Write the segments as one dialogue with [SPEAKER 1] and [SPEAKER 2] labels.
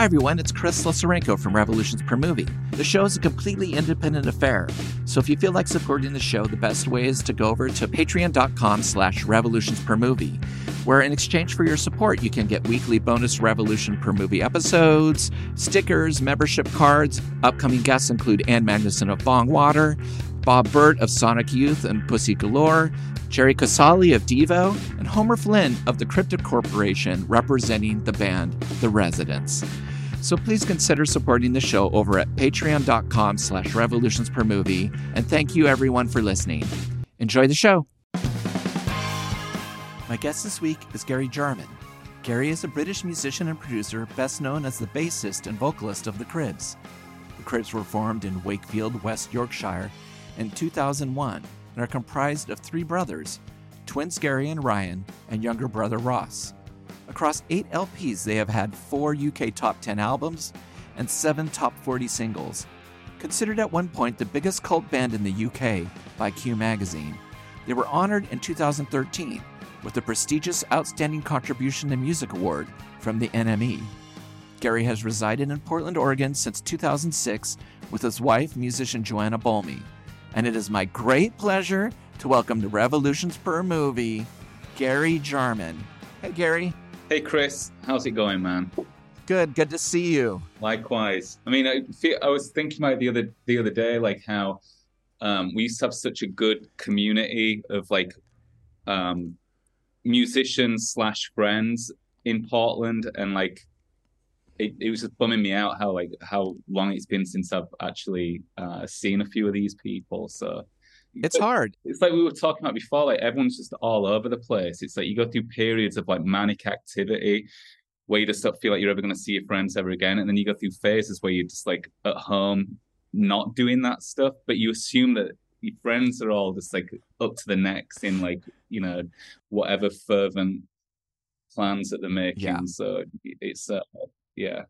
[SPEAKER 1] Hi everyone, it's Chris Slusarenko from Revolutions Per Movie. The show is a completely independent affair, so if you feel like supporting the show, the best way is to go over to patreon.com slash revolutions per movie, where in exchange for your support, you can get weekly bonus Revolution Per Movie episodes, stickers, membership cards. Upcoming guests include Ann Magnuson of Bongwater, Bob Bert of Sonic Youth and Pussy Galore, Jerry Casale of Devo, and Homer Flynn of the Cryptic Corporation representing the band The Residents. So please consider supporting the show over at patreon.com slash revolutions per movie. And thank you everyone for listening. Enjoy the show. My guest this week is Gary Jarman. Gary is a British musician and producer best known as the bassist and vocalist of The Cribs. The Cribs were formed in Wakefield, West Yorkshire in 2001 and are comprised of three brothers, twins Gary and Ryan, and younger brother Ross. Across eight LPs, they have had four UK top 10 albums and seven top 40 singles. Considered at one point the biggest cult band in the UK by Q Magazine, they were honored in 2013 with the prestigious Outstanding Contribution to Music Award from the NME. Gary has resided in Portland, Oregon since 2006 with his wife, musician Joanna Bolme and it is my great pleasure to welcome to Revolutions Per Movie, Gary Jarman. Hey, Gary.
[SPEAKER 2] Hey, Chris. How's it going, man?
[SPEAKER 1] Good. Good to see you.
[SPEAKER 2] Likewise. I mean, I, feel, I was thinking about the other the other day, like how um, we used to have such a good community of like um, musicians slash friends in Portland, and like it, it was just bumming me out how like how long it's been since I've actually uh, seen a few of these people. So
[SPEAKER 1] it's hard.
[SPEAKER 2] It's like we were talking about before. Like everyone's just all over the place. It's like you go through periods of like manic activity where you just don't feel like you're ever going to see your friends ever again, and then you go through phases where you're just like at home, not doing that stuff, but you assume that your friends are all just like up to the necks in like you know whatever fervent plans that they're making. Yeah. So it's uh, yeah.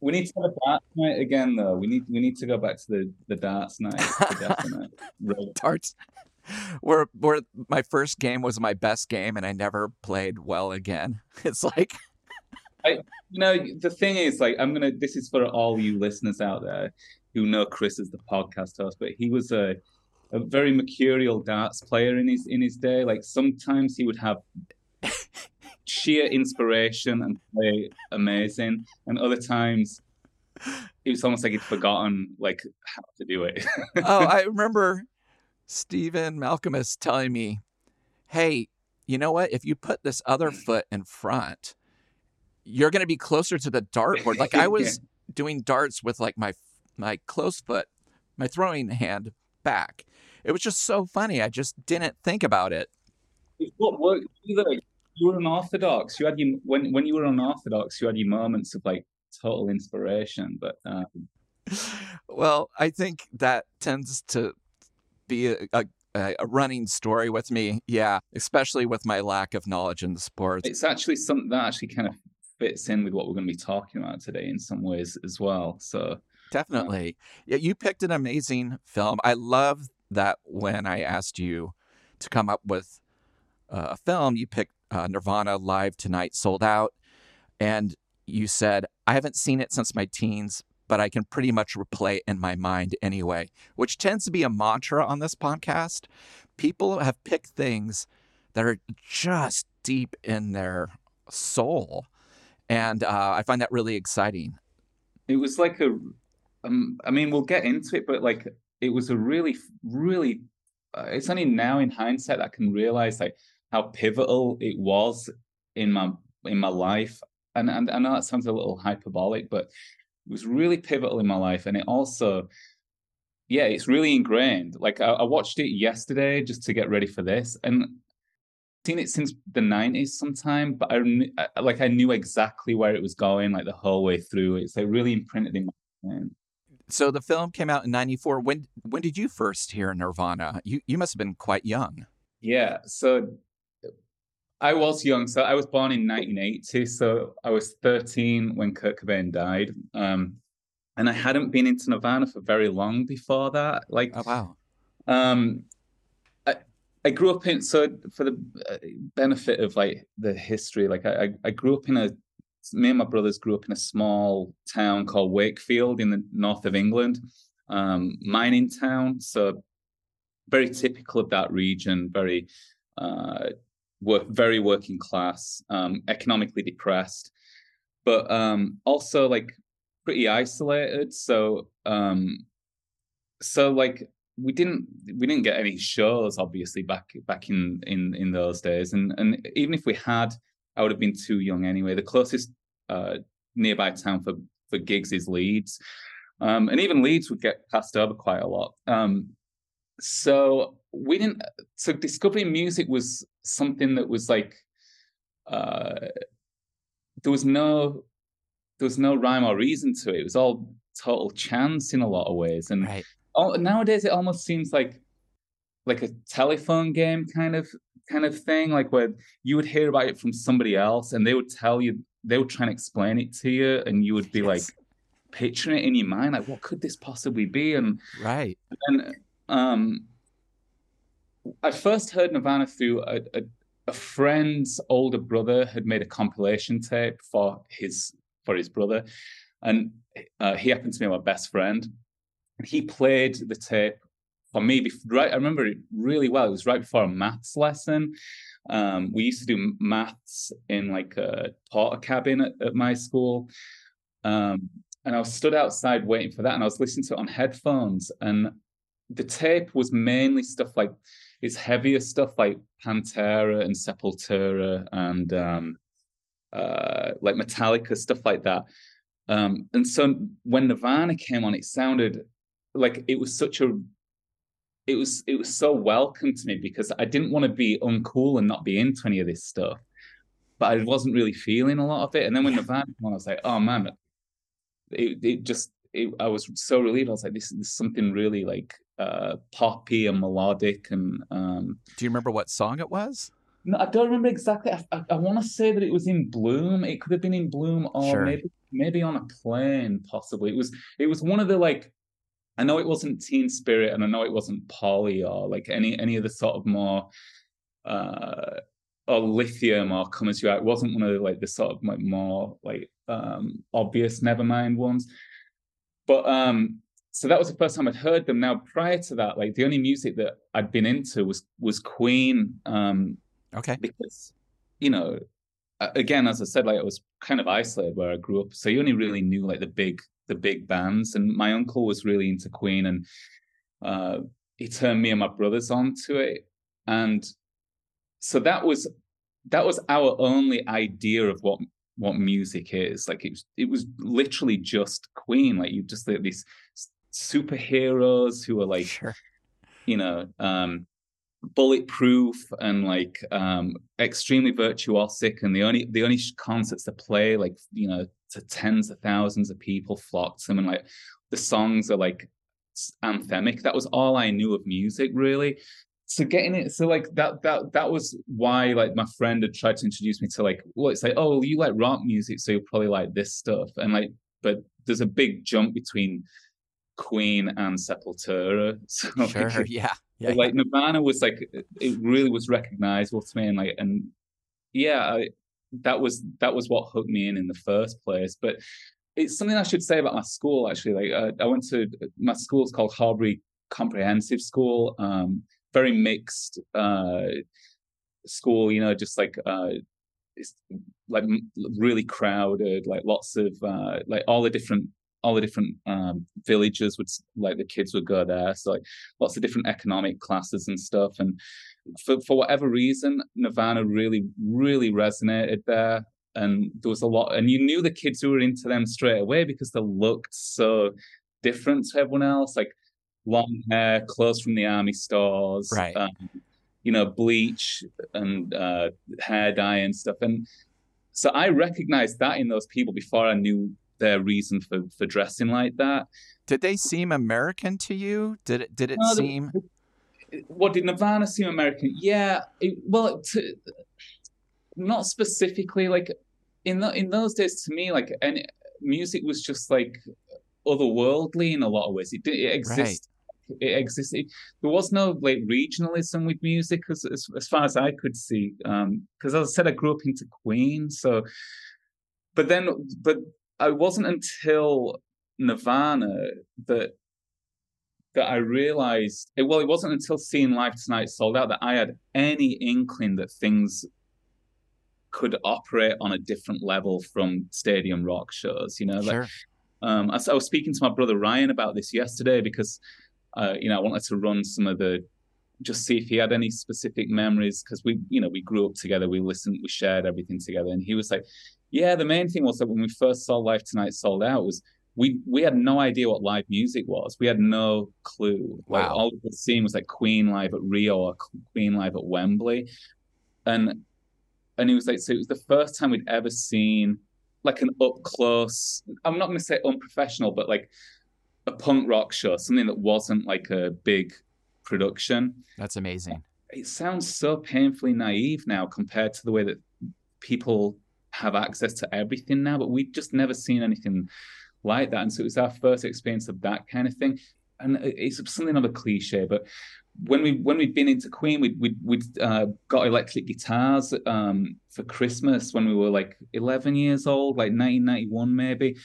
[SPEAKER 2] We need to have a darts night again, though. We need we need to go back to the the darts night.
[SPEAKER 1] darts. Where where my first game was my best game, and I never played well again. It's like,
[SPEAKER 2] I you know the thing is like I'm gonna. This is for all you listeners out there who know Chris as the podcast host, but he was a a very mercurial darts player in his in his day. Like sometimes he would have sheer inspiration and play amazing, and other times it was almost like he'd forgotten like how to do it.
[SPEAKER 1] oh, I remember Stephen Malkmus telling me, "Hey, you know what? If you put this other mm. foot in front, you're going to be closer to the dartboard." Like I was doing darts with like my my close foot, my throwing hand back. It was just so funny. I just didn't think about it.
[SPEAKER 2] It's what worked. Either you were unorthodox. You had your when when you were unorthodox, you had your moments of like total inspiration. But um...
[SPEAKER 1] well, I think that tends to be a, a, a running story with me. Yeah, especially with my lack of knowledge in the sport.
[SPEAKER 2] It's actually something that actually kind of fits in with what we're going to be talking about today in some ways as well. So
[SPEAKER 1] definitely, yeah, you picked an amazing film. I love that when I asked you to come up with uh, a film, you picked uh, Nirvana Live Tonight sold out. And you said, I haven't seen it since my teens, but I can pretty much replay it in my mind anyway, which tends to be a mantra on this podcast. People have picked things that are just deep in their soul. And uh, I find that really exciting.
[SPEAKER 2] It was like a, um, I mean, we'll get into it, but like it was a really, really, uh, it's only now in hindsight I can realize like how pivotal it was in my in my life. And, and I know that sounds a little hyperbolic, but it was really pivotal in my life. And it also, yeah, it's really ingrained. Like I, I watched it yesterday just to get ready for this, and seen it since the 90s sometime but I, I like i knew exactly where it was going like the whole way through it's like really imprinted in my mind
[SPEAKER 1] so the film came out in 94 when when did you first hear nirvana you you must have been quite young
[SPEAKER 2] yeah so I was young, so I was born in 1980. So I was 13 when Kurt Cobain died, um, and I hadn't been into Nirvana for very long before that. Like,
[SPEAKER 1] oh wow.
[SPEAKER 2] Um, I I grew up in so for the uh, benefit of like the history, like I I grew up in a me and my brothers grew up in a small town called Wakefield in the north of England, um, mining town. So very typical of that region. Very uh, work, very working class, um, economically depressed, but um, also like pretty isolated. So um, so like we didn't we didn't get any shows obviously back back in in in those days. And and even if we had i would have been too young anyway. The closest uh, nearby town for for gigs is leeds. Um, and even leeds would get passed over quite a lot. Um, so we didn't so discovering music was something that was like uh, there was no there was no rhyme or reason to it. It was all total chance in a lot of ways. And
[SPEAKER 1] right.
[SPEAKER 2] all, nowadays it almost seems like like a telephone game kind of kind of thing like where you would hear about it from somebody else and they would tell you they would try and explain it to you and you would be yes. like picturing it in your mind like what could this possibly be? And
[SPEAKER 1] right.
[SPEAKER 2] and um i first heard nirvana through a, a, a friend's older brother had made a compilation tape for his for his brother and uh, he happened to be my best friend and he played the tape for me. Right, I remember it really well. It was right before a maths lesson. Um, we used to do maths in like a Portakabin at, at my school. Um, and I was stood outside waiting for that, and I was listening to it on headphones. And the tape was mainly stuff like it's heavier stuff like Pantera and Sepultura and um, uh, like Metallica, stuff like that. Um, and so when Nirvana came on, it sounded like it was such a it was it was so welcome to me because I didn't want to be uncool and not be into any of this stuff, but I wasn't really feeling a lot of it. And then when van came on, I was like, oh man, it it just it, I was so relieved. I was like, this, this is something really like uh, poppy and melodic. And um,
[SPEAKER 1] do you remember what song it was?
[SPEAKER 2] No, I don't remember exactly. I, I, I want to say that it was in Bloom. It could have been in Bloom or sure. maybe maybe on a plain, possibly. It was it was one of the like I know it wasn't Teen Spirit, and I know it wasn't Polly or like any any of the sort of more uh or Lithium or Come As You Are. It wasn't one of the, like the sort of like more like um obvious Nevermind ones. But um so that was the first time I'd heard them. Now prior to that, like the only music that I'd been into was was Queen. Um
[SPEAKER 1] okay.
[SPEAKER 2] Because you know, again, as I said, like I was kind of isolated where I grew up. So you only really knew like the big the big bands. And my uncle was really into Queen, and uh, he turned me and my brothers on to it. And so that was that was our only idea of what what music is. Like it was it was literally just Queen. Like you just like these superheroes who are like, sure. you know, um, bulletproof and like um extremely virtuosic and the only the only concerts to play like you know to tens of thousands of people flocked to them and like the songs are like anthemic that was all i knew of music really so getting it so like that that that was why like my friend had tried to introduce me to like well it's like oh you like rock music so you'll probably like this stuff and like but there's a big jump between queen and sepultura so
[SPEAKER 1] sure like, yeah yeah,
[SPEAKER 2] like yeah. Nirvana was like it really was recognizable to me, and like and yeah, I, that was that was what hooked me in in the first place. But it's something I should say about my school actually. Like uh, I went to my school's called Horbury Comprehensive School, um, very mixed uh, school. You know, just like uh, it's like really crowded, like lots of uh, like all the different all the different um, villages would like the kids would go there. So like lots of different economic classes and stuff. And for for whatever reason, Nirvana really really resonated there. And there was a lot, and you knew the kids who were into them straight away because they looked so different to everyone else. Like long hair, clothes from the army stores,
[SPEAKER 1] right? Um,
[SPEAKER 2] you know, bleach and uh, hair dye and stuff. And so I recognized that in those people before I knew their reason for for dressing like that.
[SPEAKER 1] Did they seem American to you? Did it did it no, seem?
[SPEAKER 2] what did Nirvana seem American? Yeah, it, well, to, not specifically. Like in the, in those days, to me, like any music was just like otherworldly in a lot of ways. It it existed. Right. It existed. There was no like regionalism with music, as as, as far as I could see. Because um, as I said, I grew up into Queen, so but then, but I wasn't until Nirvana that that I realized. Well, it wasn't until seeing Live Tonight sold out that I had any inkling that things could operate on a different level from stadium rock shows. You know,
[SPEAKER 1] sure.
[SPEAKER 2] like um, I, I, was speaking to my brother Ryan about this yesterday because uh, you know I wanted to run some of the just see if he had any specific memories because we you know we grew up together we listened we shared everything together. And he was like yeah the main thing was that when we first saw live tonight sold out was we we had no idea what live music was. We had no clue.
[SPEAKER 1] Wow.
[SPEAKER 2] like all we were seeing was like queen live at rio or queen live at wembley. And and he was like so it was the first time we'd ever seen like an up close i'm not going to say unprofessional but like a punk rock show something that wasn't like a big production.
[SPEAKER 1] That's amazing.
[SPEAKER 2] It sounds so painfully naive now compared to the way that people have access to everything now, but we've just never seen anything like that. And so it was our first experience of that kind of thing. And it's something of a cliche, but when we when we'd been into Queen, we'd we'd, we'd uh, got electric guitars um, for Christmas when we were like eleven years old, like nineteen ninety one maybe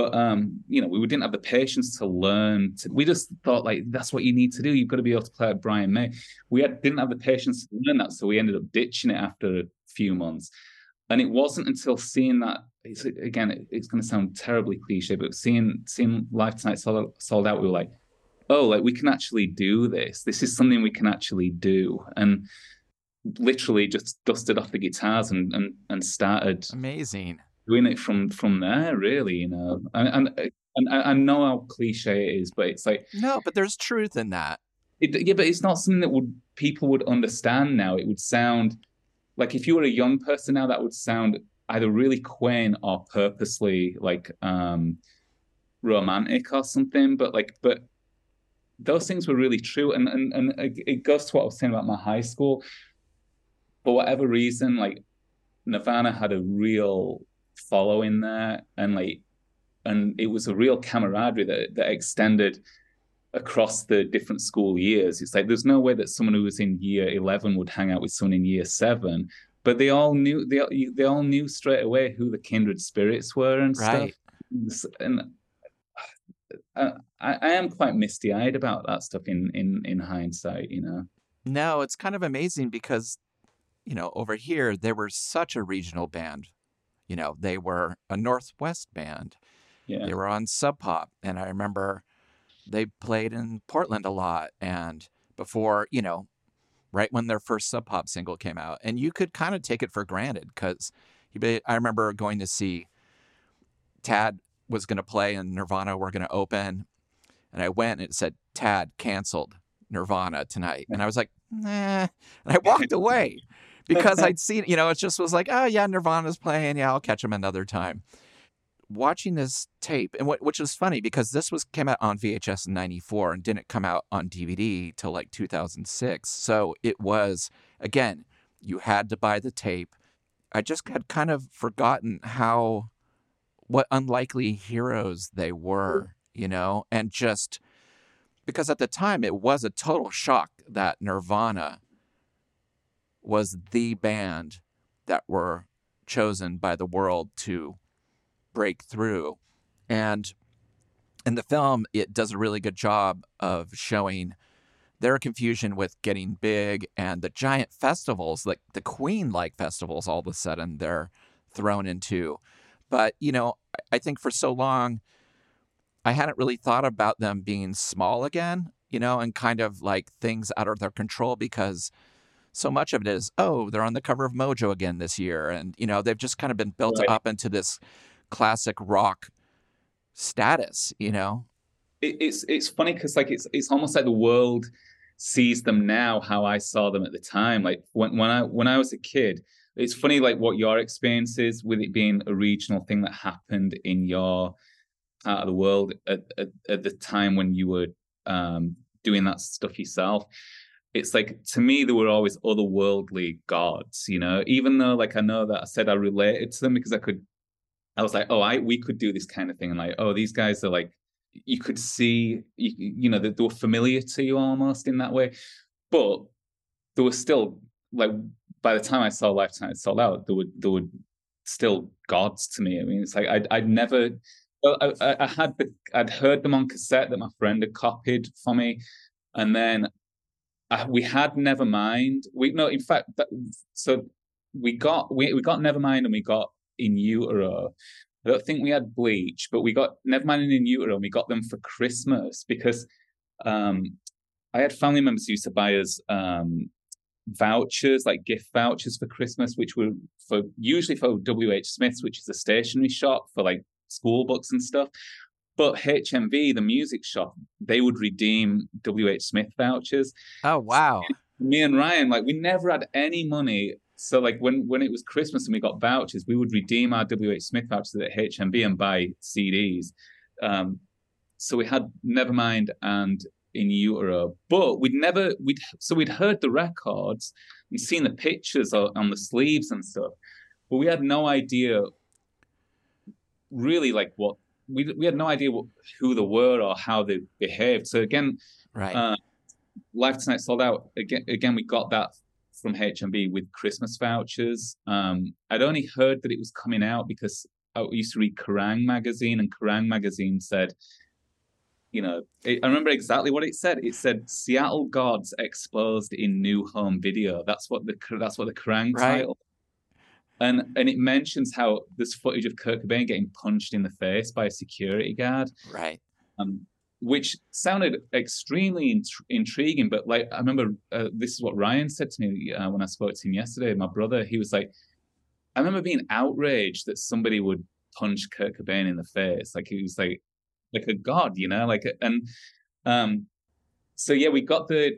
[SPEAKER 2] but um, you know, we didn't have the patience to learn. To, we just thought like that's what you need to do. You've got to be able to play at Brian May. We had, didn't have the patience to learn that, so we ended up ditching it after a few months. And it wasn't until seeing that it's, again, it, it's going to sound terribly cliche, but seeing seeing Live Tonight sold, sold out, we were like, oh, like we can actually do this. This is something we can actually do. And literally just dusted off the guitars and and, and started
[SPEAKER 1] amazing
[SPEAKER 2] doing it from from there, really, you know. And and, and I, know how cliche it is, but it's like
[SPEAKER 1] no, but there's truth in that.
[SPEAKER 2] It, yeah, but it's not something that would people would understand now. It would sound like if you were a young person now, that would sound either really quaint or purposely like um romantic or something. But like, but those things were really true, and and and it goes to what I was saying about my high school. For whatever reason, like Nirvana had a real following there, and like, and it was a real camaraderie that that extended across the different school years. It's like there's no way that someone who was in year eleven would hang out with someone in year seven, but they all knew they they all knew straight away who the kindred spirits were and right. stuff. And uh, I, I am quite misty eyed about that stuff in in in hindsight, you know.
[SPEAKER 1] No, it's kind of amazing because you know over here there were such a regional band you know, they were a Northwest band.
[SPEAKER 2] Yeah.
[SPEAKER 1] They were on Sub Pop. And I remember they played in Portland a lot. And before, you know, right when their first Sub Pop single came out. And you could kind of take it for granted because I remember going to see Tad was going to play and Nirvana were going to open. And I went and it said, Tad canceled Nirvana tonight. And I was like, nah. And I walked away because I'd seen, you know, it just was like, oh yeah, Nirvana's playing. Yeah, I'll catch them another time. Watching this tape, and what, which was funny because this was came out on VHS in '94 and didn't come out on DVD till like 2006. So it was again, you had to buy the tape. I just had kind of forgotten how what unlikely heroes they mm. were, you know, and just because at the time it was a total shock that Nirvana was the band that were chosen by the world to break through. And in the film, it does a really good job of showing their confusion with getting big and the giant festivals, like the Queen like festivals, all of a sudden they're thrown into. But, you know, I think for so long, I hadn't really thought about them being small again, you know, and kind of like things out of their control because so much of it is, oh, they're on the cover of Mojo again this year. And, you know, they've just kind of been built right. up into this classic rock status, you know?
[SPEAKER 2] It, it's it's funny because like it's it's almost like the world sees them now how I saw them at the time. Like when when I when I was a kid, it's funny like what your experience is with it being a regional thing that happened in your part of the world at, at, at the time when you were um, doing that stuff yourself it's like to me there were always otherworldly gods you know even though like i know that i said i related to them because i could i was like oh i we could do this kind of thing and like oh these guys are like you could see you, you know they, they were familiar to you almost in that way but there was still like by the time i saw live tonight sold out there were there were still gods to me. I mean, it's like I'd, I'd never. I, I, had the, I'd heard them on cassette that my friend had copied for me, and then I, we had Nevermind. We no, in fact, that, so we got we we got Nevermind and we got In Utero. I don't think we had Bleach, but we got Nevermind and In Utero. and We got them for Christmas because um, I had family members who used to buy us um, vouchers, like gift vouchers for Christmas, which were for usually for WH Smith's, which is a stationery shop for like school books and stuff. But HMV, the music shop, they would redeem WH Smith vouchers.
[SPEAKER 1] Oh wow.
[SPEAKER 2] So me and Ryan, like we never had any money. So like when when it was Christmas and we got vouchers, we would redeem our WH Smith vouchers at HMV and buy CDs. Um, so we had Nevermind and in utero. But we'd never we'd so we'd heard the records, we'd seen the pictures on the sleeves and stuff, but we had no idea really like what we we had no idea what, who they were or how they behaved. So again,
[SPEAKER 1] right. Uh,
[SPEAKER 2] Live Tonight sold out again. Again, we got that from HMV with Christmas vouchers. Um, I'd only heard that it was coming out because I used to read Kerrang magazine, and Kerrang magazine said you know, it, I remember exactly what it said. It said Seattle Gods exposed in new home video. That's what the that's what the Kerrang right. title. And and it mentions how this footage of Kurt Cobain getting punched in the face by a security guard.
[SPEAKER 1] Right.
[SPEAKER 2] Um, which sounded extremely int- intriguing. But like, I remember uh, this is what Ryan said to me uh, when I spoke to him yesterday. My brother, he was like, I remember being outraged that somebody would punch Kurt Cobain in the face. Like he was like, like a god, you know, like and um, so yeah, we got the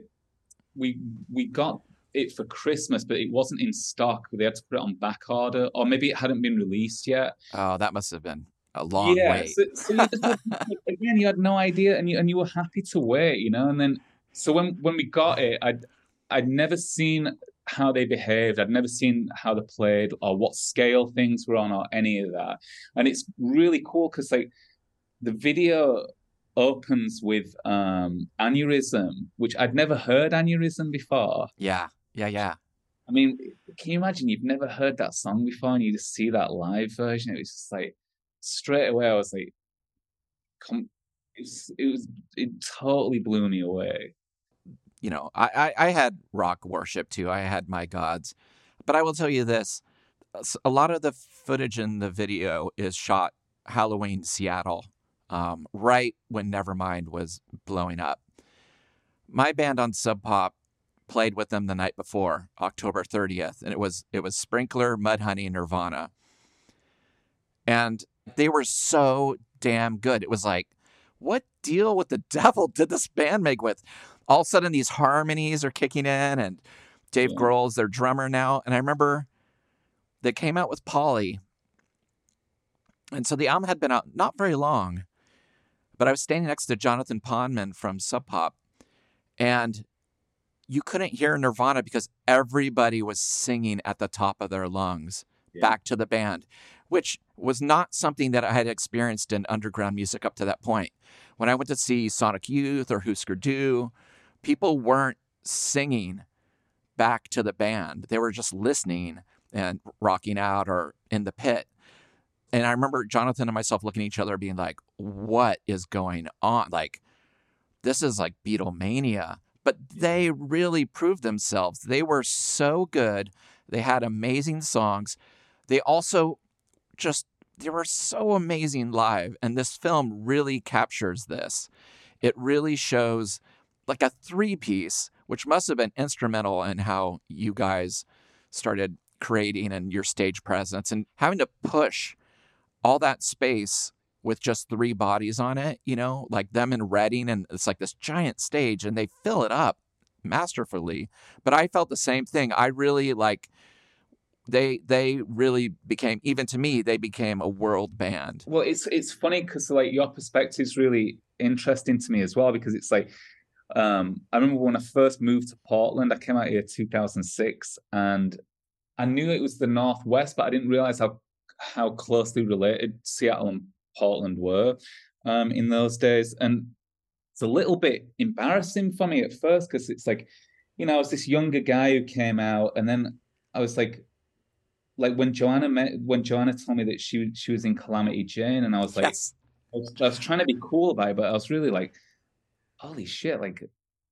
[SPEAKER 2] we we got it for Christmas, but it wasn't in stock. They had to put it on back order, or maybe it hadn't been released yet.
[SPEAKER 1] Oh, that must have been a long yeah, wait.
[SPEAKER 2] So, so you had, again, you had no idea, and you and you were happy to wait, you know. And then, so when when we got it, I'd I'd never seen how they behaved. I'd never seen how they played or what scale things were on or any of that. And it's really cool because like the video opens with um aneurysm which i'd never heard aneurysm before
[SPEAKER 1] yeah yeah yeah.
[SPEAKER 2] I mean can you imagine you've never heard that song before and you just see that live version? It was just like straight away i was like come it was it, was, it totally blew me away.
[SPEAKER 1] You know I, I i had rock worship too. I had my gods. But i will tell you this a lot of the footage in the video is shot halloween seattle um, right when Nevermind was blowing up. My band on Sub Pop played with them the night before, October 30th, and it was it was Sprinkler, Mudhoney, Nirvana. And they were so damn good. It was like, what deal with the devil did this band make with? All of a sudden, these harmonies are kicking in, and Dave yeah. Grohl's their drummer now. And I remember they came out with Polly. And so the album had been out not very long. But I was standing next to Jonathan Poneman from Sub Pop, and you couldn't hear Nirvana because everybody was singing at the top of their lungs yeah. back to the band, which was not something that I had experienced in underground music up to that point. When I went to see Sonic Youth or Husker Du, people weren't singing back to the band. They were just listening and rocking out or in the pit. And I remember Jonathan and myself looking at each other being like, what is going on? Like, this is like Beatlemania. But they really proved themselves. They were so good. They had amazing songs. They also just, they were so amazing live. And this film really captures this. It really shows like a three piece, which must have been instrumental in how you guys started creating and your stage presence and having to push all that space with just three bodies on it, you know, like them in Reading, and it's like this giant stage, and they fill it up masterfully. But I felt the same thing. I really like they they really became even to me they became a world band.
[SPEAKER 2] Well, it's it's funny because like your perspective is really interesting to me as well because it's like um, I remember when I first moved to Portland, I came out here 2006, and I knew it was the Northwest, but I didn't realize how how closely related Seattle and Portland were um, in those days. And it's a little bit embarrassing for me at first because it's like, you know, I was this younger guy who came out, and then I was like, like when Joanna met when Joanna told me that she she was in Calamity Jane, and I was like, yes. I, was, I was trying to be cool about it, but I was really like, holy shit, like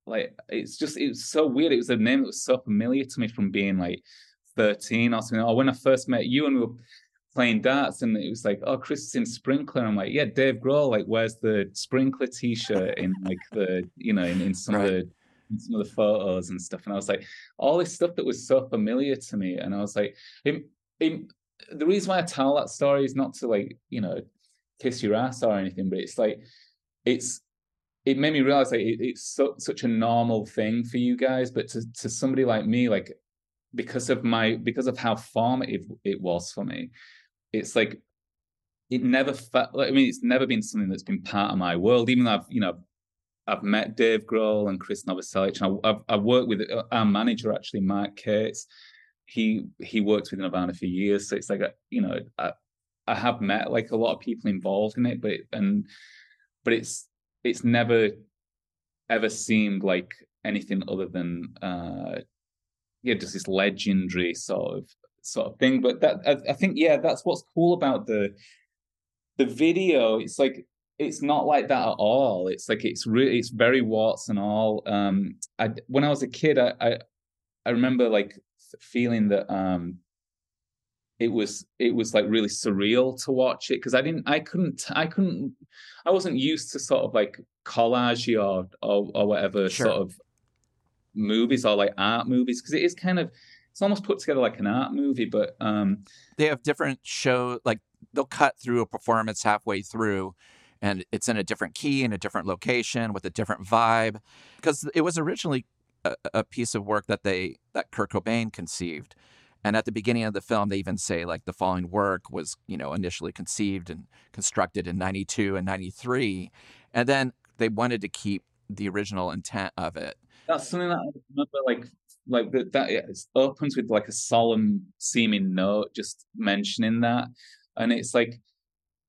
[SPEAKER 2] like it's just it was so weird. It was a name that was so familiar to me from being like 13 or something. Or when I first met you and we were playing darts and it was like, oh, Chris is in Sprinkler. I'm like, yeah, Dave Grohl, like, where's the Sprinkler t-shirt in like the, you know, in, in some right. of the in some of the photos and stuff. And I was like, all this stuff that was so familiar to me. And I was like, it, it, the reason why I tell that story is not to like, you know, kiss your ass or anything, but it's like, it's it made me realize like it, it's so, such a normal thing for you guys, but to to somebody like me, like because of my because of how formative it was for me, it's like it never felt. Like, I mean, it's never been something that's been part of my world. Even though I've you know I've met Dave Grohl and Chris Novoselic, and I've, I've worked with uh, our manager actually, Mark Kates. He he worked with Nirvana for years, so it's like a, you know I, I have met like a lot of people involved in it, but and but it's it's never ever seemed like anything other than uh yeah just this legendary sort of sort of thing but that I, I, think yeah that's what's cool about the the video. It's like it's not like that at all. It's like it's really it's very warts and all. Um i when i was a kid i i, I remember like feeling that um it was it was like really surreal to watch it because I didn't I couldn't I couldn't I wasn't used to sort of like collage or or, or whatever sure. sort of movies or like art movies because it is kind of it's almost put together like an art movie but um
[SPEAKER 1] they have different show like they'll cut through a performance halfway through and it's in a different key in a different location with a different vibe because it was originally a, a piece of work that they that Kurt Cobain conceived and at the beginning of the film, they even say like the following work was, you know, initially conceived and constructed in 92 and 93. And then they wanted to keep the original intent of it.
[SPEAKER 2] That's something that I remember, like, like that, that it opens with like a solemn seeming note, just mentioning that. And it's like,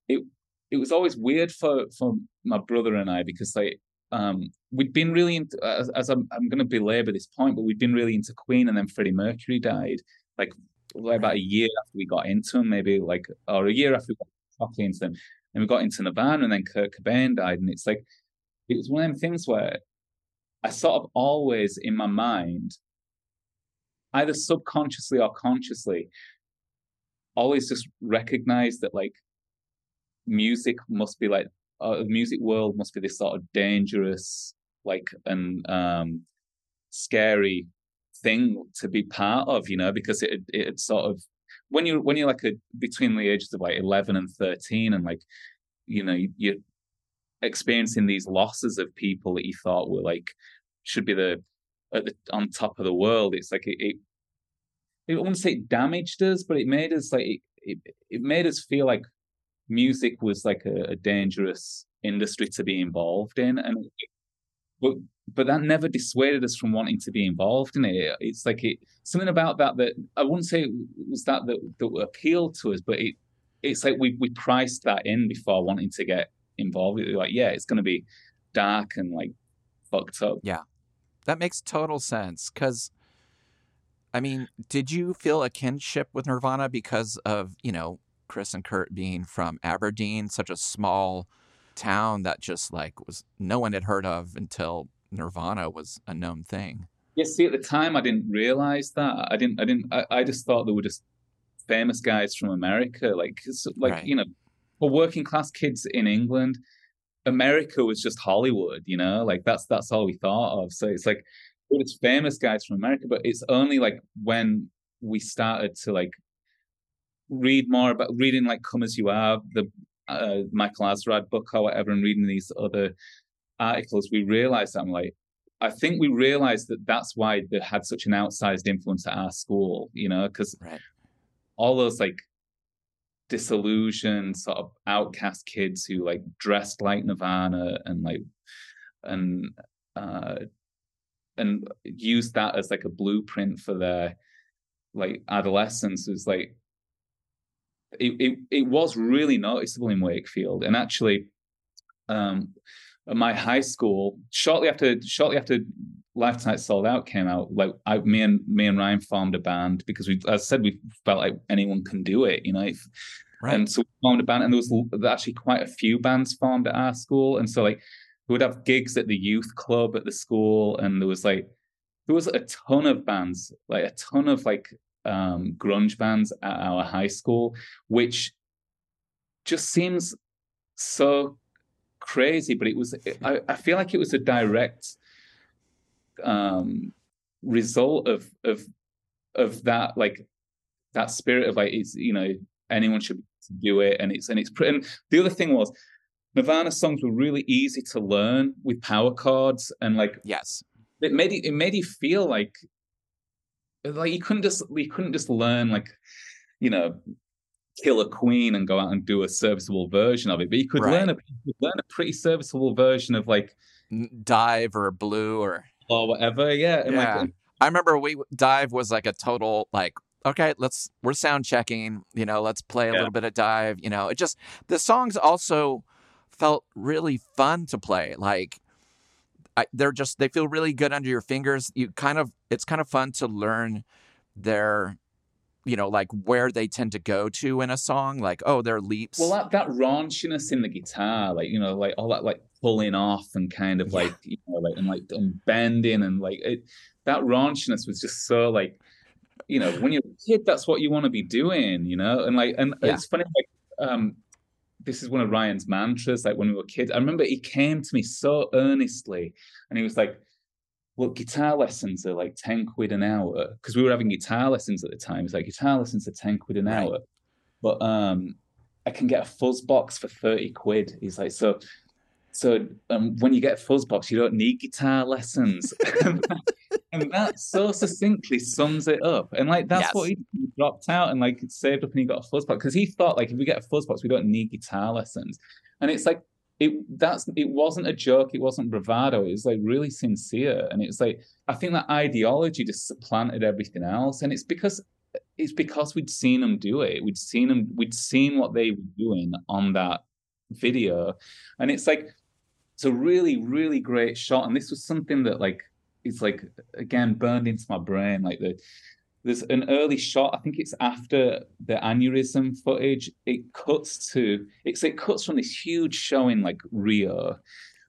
[SPEAKER 2] it, it was always weird for, for my brother and I because like, um, we'd been really into, as, as I'm, I'm going to belabor this point, but we'd been really into Queen, and then Freddie Mercury died, like, like about a year after we got into them, maybe like or a year after we got properly into them, and we got into Nirvana, and then Kurt Cobain died, and it's like it was one of them things where I sort of always in my mind, either subconsciously or consciously, always just recognize that like music must be like uh, music world must be this sort of dangerous like and um scary thing to be part of, you know, because it it sort of when you when you're like a between the ages of like eleven and thirteen, and like you know you're experiencing these losses of people that you thought were like should be the the on top of the world. It's like it, it I wouldn't say it damaged us, but it made us like it, it, it made us feel like music was like a, a dangerous industry to be involved in, and but but that never dissuaded us from wanting to be involved in it. It's like it something about that that I wouldn't say was that that, that appealed to us, but it it's like we we priced that in before wanting to get involved. We were like, yeah, it's going to be dark and like fucked up.
[SPEAKER 1] Yeah, that makes total sense. Because, I mean, did you feel a kinship with Nirvana because of you know Chris and Kurt being from Aberdeen, such a small town that just like was no one had heard of until Nirvana was a known thing.
[SPEAKER 2] Yeah, see, at the time I didn't realize that. I didn't. I didn't. I, I just thought they were just famous guys from America, like like right. you know, for working class kids in England. America was just Hollywood, you know, like that's that's all we thought of. So it's like it's famous guys from America, but it's only like when we started to like read more about reading like Come as You Are, the uh, Michael Azerrad book or whatever, and reading these other articles, we realized that I'm like, I think we realized that that's why they had such an outsized influence at our school, you know, because right. all those like disillusioned sort of outcast kids who like dressed like Nirvana and like and uh and used that as like a blueprint for their like adolescence was like it, it, it was really noticeable in Wakefield. And actually um my high school, shortly after shortly after Live Tonight Sold Out came out, like I, me and me and Ryan formed a band because we, as I said, we felt like anyone can do it, you know. If, right. And so we formed a band, and there was actually quite a few bands formed at our school, and so like we would have gigs at the youth club at the school, and there was like there was a ton of bands, like a ton of like um grunge bands at our high school, which just seems so crazy, but it was I, I feel like it was a direct um result of of of that like that spirit of like it's you know anyone should do it and it's and it's pretty and the other thing was Nirvana songs were really easy to learn with power chords and like
[SPEAKER 1] yes.
[SPEAKER 2] it made it, it made you feel like like you couldn't just you couldn't just learn like you know killer queen and go out and do a serviceable version of it, but you could right. learn a could learn a pretty serviceable version of like
[SPEAKER 1] dive or blew or
[SPEAKER 2] or whatever. Yeah,
[SPEAKER 1] yeah. Like, I remember we dive was like a total like okay, let's we're sound checking. You know, let's play a yeah. little bit of dive. You know, it just the songs also felt really fun to play. Like I, they're just they feel really good under your fingers. You kind of it's kind of fun to learn their you know, like where they tend to go to in a song, like oh, their leaps.
[SPEAKER 2] Well, that that raunchiness in the guitar, like you know, like all that like pulling off and kind of yeah. like you know, like and like and bending and like it, that raunchiness was just so like, you know, when you're a kid, that's what you want to be doing, you know, and like and yeah. it's funny like um this is one of Ryan's mantras. Like when we were kids, I remember he came to me so earnestly, and he was like, well, guitar lessons are like 10 quid an hour because we were having guitar lessons at the time. It's like guitar lessons are 10 quid an right. hour, but um, I can get a fuzz box for 30 quid. He's like, so, so um, when you get a fuzz box, you don't need guitar lessons. and that so succinctly sums it up. And like, that's yes. what he dropped out and like saved up and he got a fuzz box because he thought like, if we get a fuzz box, we don't need guitar lessons. And it's like, it that's it wasn't a joke it wasn't bravado it was like really sincere and it's like i think that ideology just supplanted everything else and it's because it's because we'd seen them do it we'd seen them we'd seen what they were doing on that video and it's like it's a really really great shot and this was something that like it's like again burned into my brain like the there's an early shot. I think it's after the aneurysm footage. It cuts to it's it cuts from this huge show in like Rio,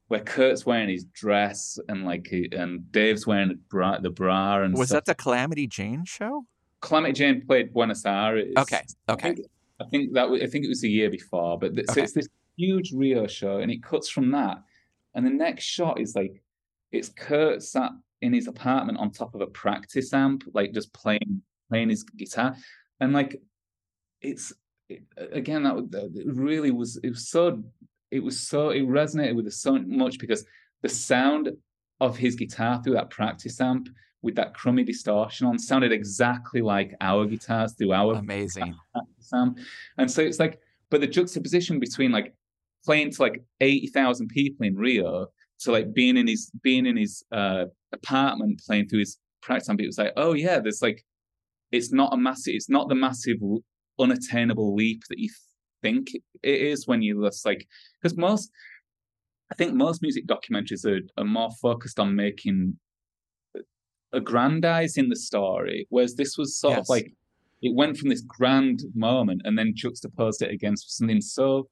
[SPEAKER 2] where Kurt's wearing his dress and like and Dave's wearing the bra, the bra and
[SPEAKER 1] was
[SPEAKER 2] stuff.
[SPEAKER 1] that the Calamity Jane show?
[SPEAKER 2] Calamity Jane played Buenos Aires.
[SPEAKER 1] Okay, okay.
[SPEAKER 2] I think, I think that I think it was the year before, but okay. so it's this huge Rio show, and it cuts from that, and the next shot is like it's Kurt sat in his apartment on top of a practice amp, like just playing playing his guitar, and like it's it, again that it really was it was so it was so it resonated with us so much because the sound of his guitar through that practice amp with that crummy distortion on sounded exactly like our guitars through our
[SPEAKER 1] amazing
[SPEAKER 2] amp. And so it's like, but the juxtaposition between like playing to like eighty thousand people in Rio so like being in his being in his uh, apartment playing through his practice amp, people was like, oh yeah, there's like, it's not a massive, it's not the massive unattainable leap that you think it is when you just like, because most, I think most music documentaries are, are more focused on making aggrandizing the story, whereas this was sort yes. of like it went from this grand moment and then juxtaposed it against something so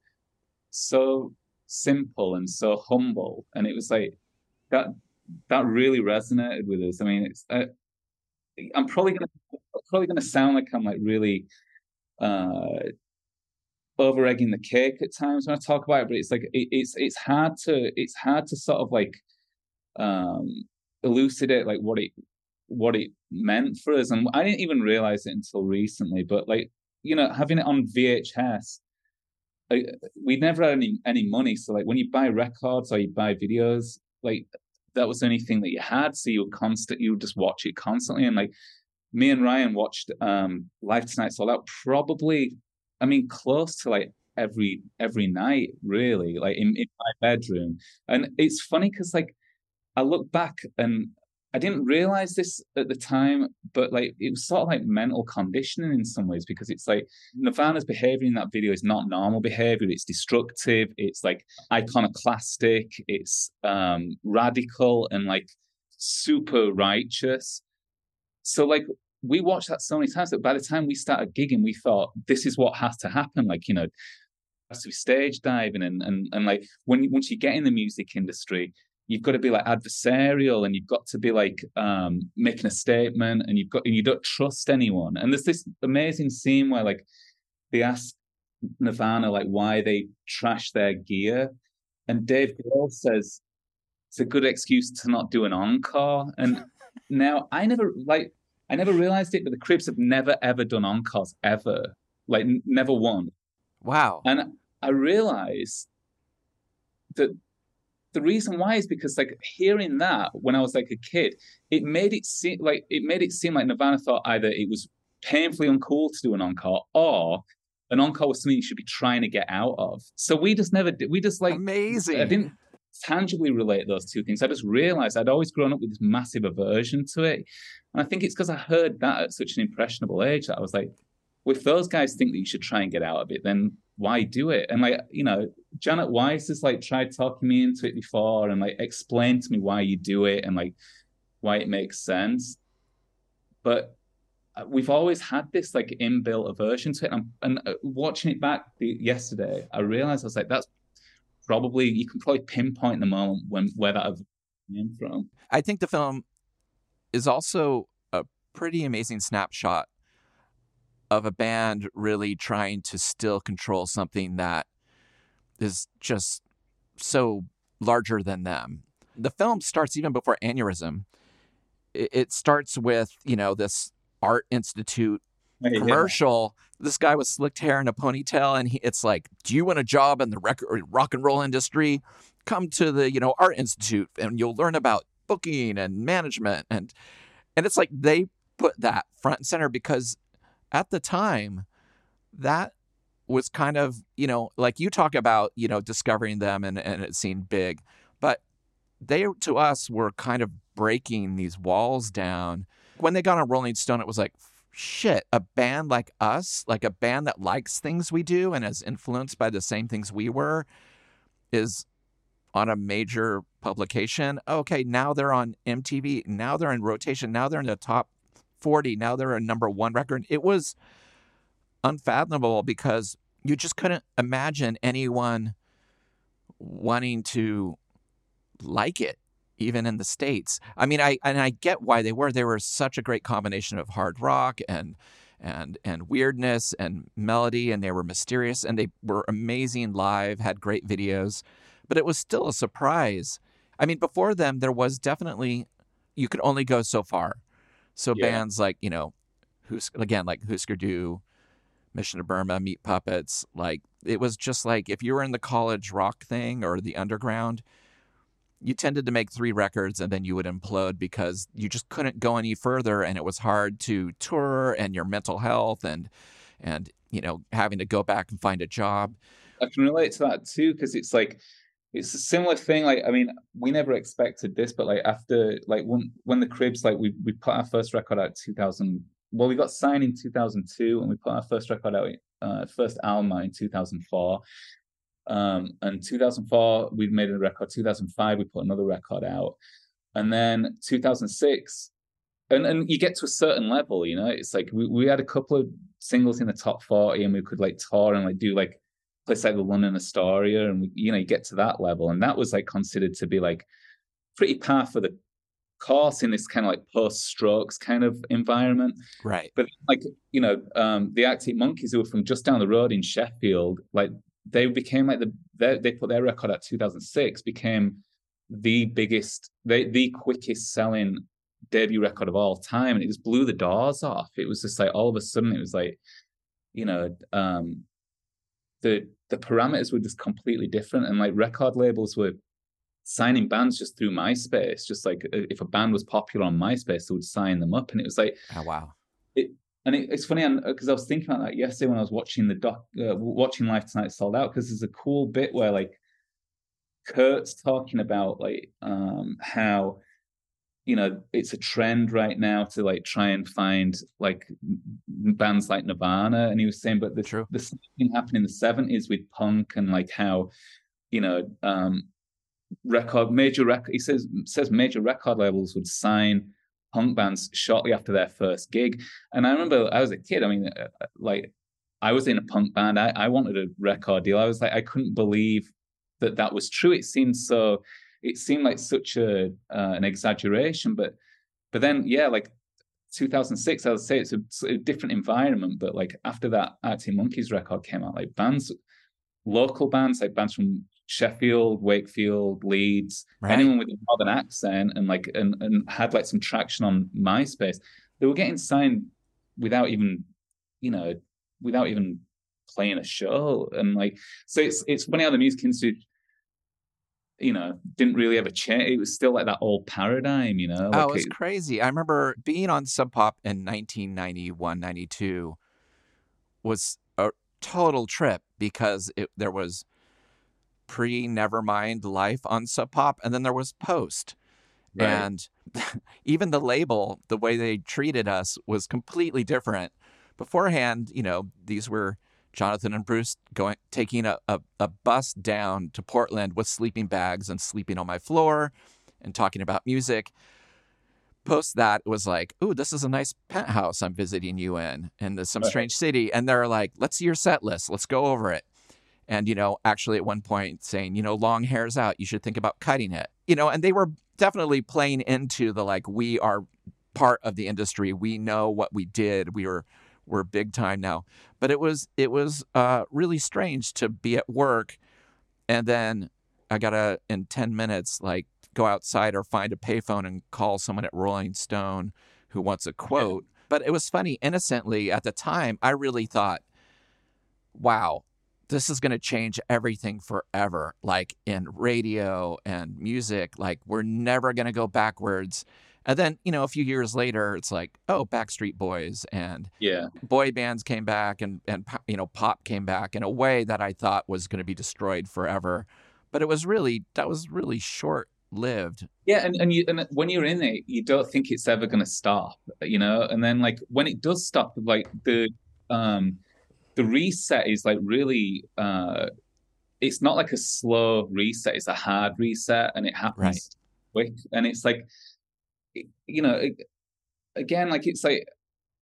[SPEAKER 2] so simple and so humble. And it was like that that really resonated with us. I mean, it's uh, I'm probably gonna probably gonna sound like I'm like really uh over egging the cake at times when I talk about it, but it's like it, it's it's hard to it's hard to sort of like um elucidate like what it what it meant for us. And I didn't even realize it until recently, but like, you know, having it on VHS we never had any any money. So like when you buy records or you buy videos, like that was the only thing that you had. So you would you would just watch it constantly. And like me and Ryan watched um Live Tonight Sold Out probably, I mean, close to like every every night, really, like in, in my bedroom. And it's funny because like I look back and I didn't realize this at the time, but like it was sort of like mental conditioning in some ways because it's like Nirvana's behavior in that video is not normal behavior. It's destructive. It's like iconoclastic. It's um, radical and like super righteous. So like we watched that so many times that by the time we started gigging, we thought this is what has to happen. Like you know, has to be stage diving and and and like when once you get in the music industry, you've got to be like adversarial and you've got to be like um, making a statement and you've got and you don't trust anyone. And there's this amazing scene where like they ask Nirvana like why they trash their gear, and Dave Grohl says it's a good excuse to not do an encore. And now I never like I never realized it, but the Cribs have never ever done encores ever, like n- never one.
[SPEAKER 1] Wow.
[SPEAKER 2] And I realized that the reason why is because like hearing that when I was like a kid, it made it seem like it made it seem like Nirvana thought either it was painfully uncool to do an encore or an encore was something you should be trying to get out of. So we just never did. We just like
[SPEAKER 1] amazing.
[SPEAKER 2] I didn't tangibly relate those two things. I just realized I'd always grown up with this massive aversion to it, and I think it's because I heard that at such an impressionable age that I was like, well, if those guys think that you should try and get out of it, then why do it? And like, you know, Janet Weiss has like tried talking me into it before and like explain to me why you do it and like why it makes sense. But uh, we've always had this like inbuilt aversion to it. And, and uh, watching it back the, yesterday, I realized I was like, that's probably you can probably pinpoint the moment when where that came from.
[SPEAKER 1] I think the film is also a pretty amazing snapshot of a band really trying to still control something that is just so larger than them. The film starts even before Aneurysm. It, starts with, you know, this art institute commercial. Yeah. This guy with slicked hair and a ponytail, and he, it's like, "Do you want a job in the record, rock and roll industry? Come to the you know art institute, and you'll learn about booking and management." And and it's like they put that front and center because at the time, that was kind of, you know, like you talk about, you know, discovering them and, and it seemed big, but they to us were kind of breaking these walls down. When they got on Rolling Stone, it was like, shit, a band like us, like a band that likes things we do and is influenced by the same things we were, is on a major publication. Okay, now they're on MTV. Now they're in rotation. Now they're in the top 40. Now they're a number one record. It was unfathomable because you just couldn't imagine anyone wanting to like it even in the states i mean i and i get why they were they were such a great combination of hard rock and and and weirdness and melody and they were mysterious and they were amazing live had great videos but it was still a surprise i mean before them there was definitely you could only go so far so yeah. bands like you know, who's again like Husker Du, Mission to Burma, Meat Puppets, like it was just like if you were in the college rock thing or the underground, you tended to make three records and then you would implode because you just couldn't go any further and it was hard to tour and your mental health and and you know having to go back and find a job.
[SPEAKER 2] I can relate to that too because it's like it's a similar thing. Like, I mean, we never expected this, but like after like when when the Cribs, like we we put our first record out 2000. Well, we got signed in 2002, and we put our first record out, uh, first album out in 2004. Um, and 2004 we made a record. 2005 we put another record out, and then 2006. And, and you get to a certain level, you know. It's like we, we had a couple of singles in the top 40 and we could like tour and like do like place like the London Astoria, and you know you get to that level, and that was like considered to be like pretty par for the course in this kind of like post strokes kind of environment.
[SPEAKER 1] Right.
[SPEAKER 2] But like you know, um, the Arctic Monkeys who were from just down the road in Sheffield, like they became like the they put their record at 2006 became the biggest, they the quickest selling debut record of all time, and it just blew the doors off. It was just like all of a sudden it was like, you know, um, the the parameters were just completely different. And like record labels were signing bands just through MySpace just like uh, if a band was popular on MySpace they would sign them up. And it was like
[SPEAKER 1] oh wow.
[SPEAKER 2] it and it, it's funny because I was thinking about that yesterday when I was watching the doc uh, watching Live Tonight Sold Out because there's a cool bit where like Kurt's talking about like um how you know it's a trend right now to like try and find like bands like Nirvana, and he was saying, but the
[SPEAKER 1] True.
[SPEAKER 2] the same thing happened in the seventies with punk and like how you know um record major record he says says major record labels would sign punk bands shortly after their first gig. And i remember i was a kid i mean uh, uh, like i was in a punk band. I, I wanted a record deal. I was like i couldn't believe that that was true. It seemed so it seemed like such a uh, an exaggeration but but then yeah like 2006 i would say it's a, a different environment but like after that arctic monkeys record came out like bands local bands like bands from Sheffield, Wakefield, Leeds,
[SPEAKER 1] Right.
[SPEAKER 2] anyone with a northern accent and like and, and had like some traction on MySpace, they were getting signed without even, you know, without even playing a show. And like so it's it's funny how the music industry, you know, didn't really ever change. It was still like that old paradigm, you know.
[SPEAKER 1] Oh,
[SPEAKER 2] Like
[SPEAKER 1] it's
[SPEAKER 2] it-
[SPEAKER 1] crazy. I remember being on Sub Pop in 1991, 92 was a total trip because it, there was pre Nevermind life on Sub Pop and then there was post.
[SPEAKER 2] right.
[SPEAKER 1] And even the label, the way they treated us was completely different. Beforehand, you know, these were Jonathan and Bruce going taking a, a, a bus down to Portland with sleeping bags and sleeping on my floor and talking about music. Post that it was like, ooh, this is a nice penthouse I'm visiting you in in this, some strange city. And they're like, let's see your set list. Let's go over it. And, you know, actually at one point saying, you know, long hair's out. You should think about cutting it. You know, and they were definitely playing into the like, we are part of the industry. We know what we did. We were we're big time now. But it was it was uh, really strange to be at work and then I gotta in ten minutes like go outside or find a payphone and call someone at Rolling Stone who wants a quote. But it was funny, innocently at the time, I really thought, wow, this is going to change everything forever. Like in radio and music, like we're never going to go backwards. And then, you know, a few years later, it's like, oh, Backstreet Boys and
[SPEAKER 2] yeah.
[SPEAKER 1] boy bands came back and, and you know, pop came back in a way that I thought was going to be destroyed forever. But it was really, that was really short lived.
[SPEAKER 2] Yeah, and, and you and when you're in it, you don't think it's ever gonna stop, you know. And then like when it does stop, like the um the reset is like really uh it's not like a slow reset, it's a hard reset and it happens
[SPEAKER 1] Right.
[SPEAKER 2] quick. And it's like you know, again, like it's like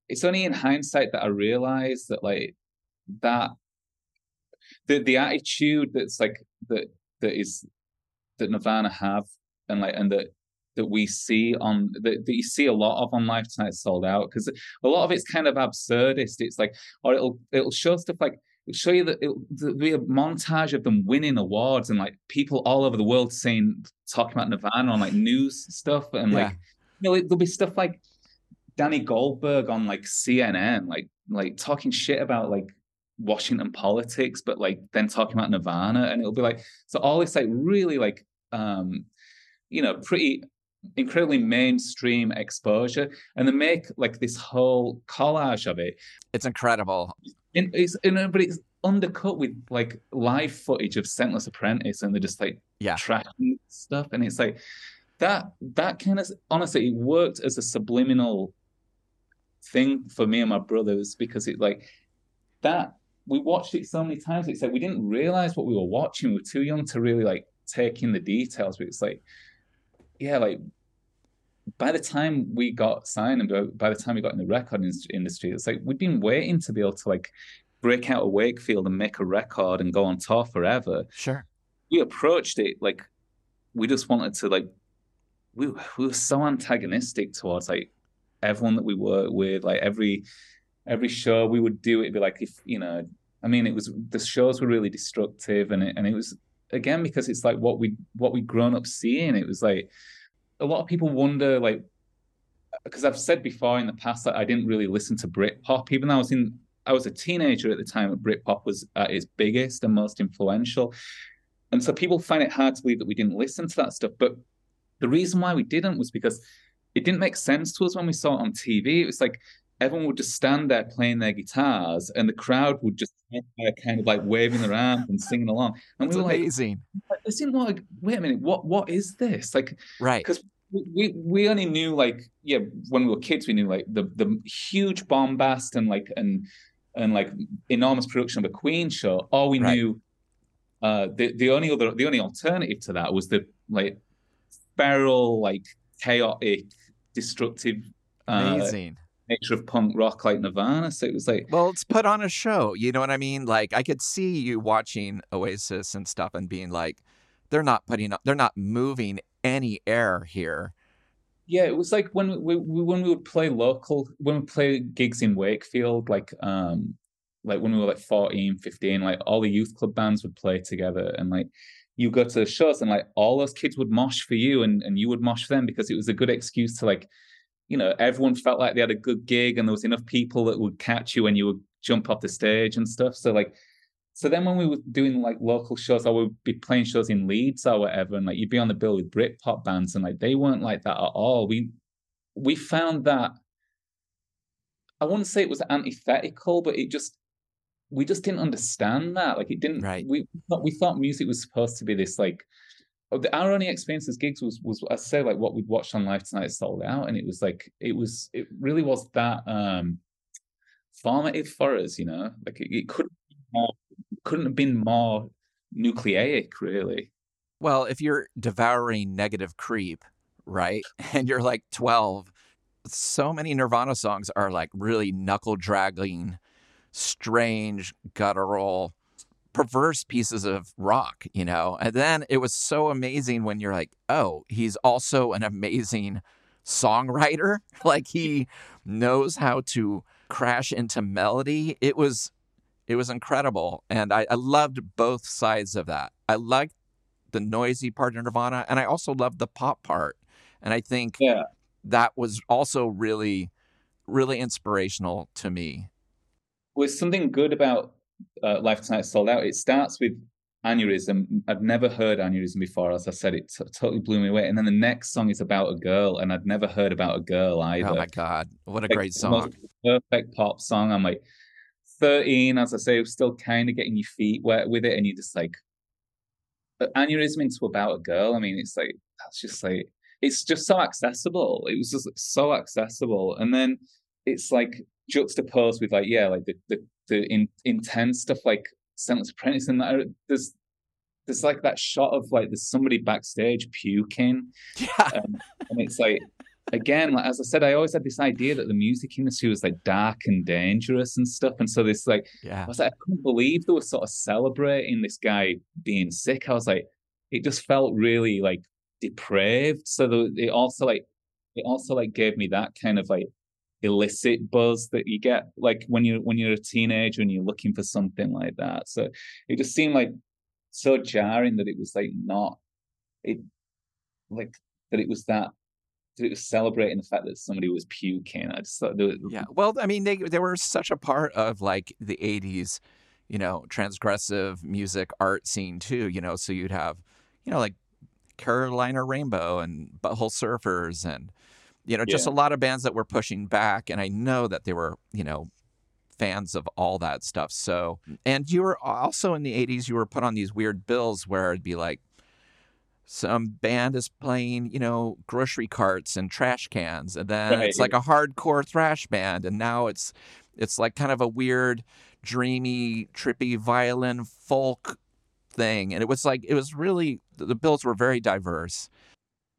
[SPEAKER 2] it's only in hindsight that I realize that like that the the attitude that's like that that is that Nirvana have and like and that that we see on that, that you see a lot of on Live Tonight Sold Out because a lot of it's kind of absurdist. It's like or it'll it'll show stuff like it'll show you that it'll there'll be a montage of them winning awards and like people all over the world saying talking about Nirvana on like news stuff and like know there'll be stuff like Danny Goldberg on like CNN like like talking shit about like Washington politics, but like then talking about Nirvana, and it'll be like so all this like really like um you know pretty incredibly mainstream exposure, and they make like this whole collage of it.
[SPEAKER 1] It's incredible.
[SPEAKER 2] And it's you know, but it's undercut with like live footage of Scentless Apprentice, and they're just like
[SPEAKER 1] Yeah.
[SPEAKER 2] tracking stuff, and it's like that that kind of honestly it worked as a subliminal thing for me and my brothers because it like that we watched it so many times it's like we didn't realize what we were watching we were too young to really like take in the details but it's like yeah like by the time we got signed and by- the time we got in the record in- industry it's like we'd been waiting to be able to like break out of wakefield and make a record and go on tour forever
[SPEAKER 1] Sure.
[SPEAKER 2] we approached it like we just wanted to like we we were so antagonistic towards like everyone that we work with like every every show we would do it'd be like if you know I mean it was the shows were really destructive and it and it was again because it's like what we what we'd grown up seeing. It was like a lot of people wonder like because I've said before in the past that I didn't really listen to Britpop. Even though I was in I was a teenager at the time Britpop was at its biggest and most influential. And so people find it hard to believe that we didn't listen to that stuff. But the reason why we didn't was because it didn't make sense to us when we saw it on TV. It was like everyone would just stand there playing their guitars and the crowd would just stand there kind of like waving their arms and singing along. And
[SPEAKER 1] It's
[SPEAKER 2] we were like,
[SPEAKER 1] amazing.
[SPEAKER 2] this isn't like, wait a minute, what what is this? Like,
[SPEAKER 1] right.
[SPEAKER 2] because we we only knew like yeah when we were kids we knew like the the huge bombast and like and and like enormous production of a Queen show. All we right. knew, uh, the the only other the only alternative to that was the like feral, like chaotic, destructive,
[SPEAKER 1] uh, amazing
[SPEAKER 2] nature of punk rock like Nirvana. So it was like,
[SPEAKER 1] well, it's put on a show. You know what I mean? Like I could see you watching Oasis and stuff and being like, they're not putting, they're not moving any air here.
[SPEAKER 2] Yeah, it was like when we, we when we would play local, when we play gigs in Wakefield, like um, like when we were like 14, 15, like all the youth club bands would play together, and like you go to shows and like all those kids would mosh for you, and and you would mosh for them because it was a good excuse to like you know, everyone felt like they had a good gig and there was enough people that would catch you when you would jump off the stage and stuff. So like so then when we were doing like local shows, I would be playing shows in Leeds or whatever, and like you'd be on the bill with Britpop bands, and like they weren't like that at all. We we found that I wouldn't say it was antithetical, but it just we just didn't understand that. Like it didn't.
[SPEAKER 1] Right.
[SPEAKER 2] We thought we thought music was supposed to be this like. Our only experience as gigs was was I say like what we'd watched on Live Tonight sold out, and it was like it was it really was that um formative for us, you know. Like it, it couldn't more couldn't have been more nucleic, really.
[SPEAKER 1] Well, if you're devouring negative creep, right, and you're like 12, so many Nirvana songs are like really knuckle dragging, strange, guttural, perverse pieces of rock, you know? And then it was so amazing when you're like, oh, he's also an amazing songwriter. like he knows how to crash into melody. It was it was incredible. And I, I loved both sides of that. I liked the noisy part of Nirvana, and I also loved the pop part. And I think
[SPEAKER 2] yeah.
[SPEAKER 1] that was also really, really inspirational to me.
[SPEAKER 2] Was something good about uh, Live Tonight Sold Out? It starts with aneurysm. I'd never heard aneurysm before. As I said, it t- totally blew me away. And then the next song is about a girl, and I'd never heard about a girl either. Oh
[SPEAKER 1] my god, what a like, great song!
[SPEAKER 2] Perfect pop song. I'm like, 13, as I say, still kind of getting your feet wet with it, and you're just like, aneurysm into about a girl. I mean, it's like that's just like it's just so accessible. It was just so accessible, and then it's like juxtaposed with like yeah, like the the, the in, intense stuff like Scentless Apprentice, and that, there's there's like that shot of like there's somebody backstage puking,
[SPEAKER 1] yeah,
[SPEAKER 2] um, and it's like again, like, as I said, I always had this idea that the music industry was like dark and dangerous and stuff. And so this like,
[SPEAKER 1] yeah.
[SPEAKER 2] I was like, I couldn't believe they were sort of celebrating this guy being sick. I was like, it just felt really like depraved. So the, it also like, it also like gave me that kind of like illicit buzz that you get like when you're when you're a teenager and you're looking for something like that. So it just seemed like so jarring that it was like not it like that it was that it was celebrating the fact that somebody was puking. I just thought, was,
[SPEAKER 1] yeah. Well, I mean, they they were such a part of like the '80s, you know, transgressive music art scene too. You know, so you'd have, you know, like Caroliner Rainbow and Butthole Surfers and you know just yeah. a lot of bands that were pushing back. And I know that they were, you know, fans of all that stuff. So, mm. and you were also in the '80s. You were put on these weird bills where it'd be like some band is playing, you know, grocery carts and trash cans, and then right. it's like a hardcore thrash band, and now it's it's like kind of a weird, dreamy, trippy violin folk thing, and it was like it was really the bills were very diverse.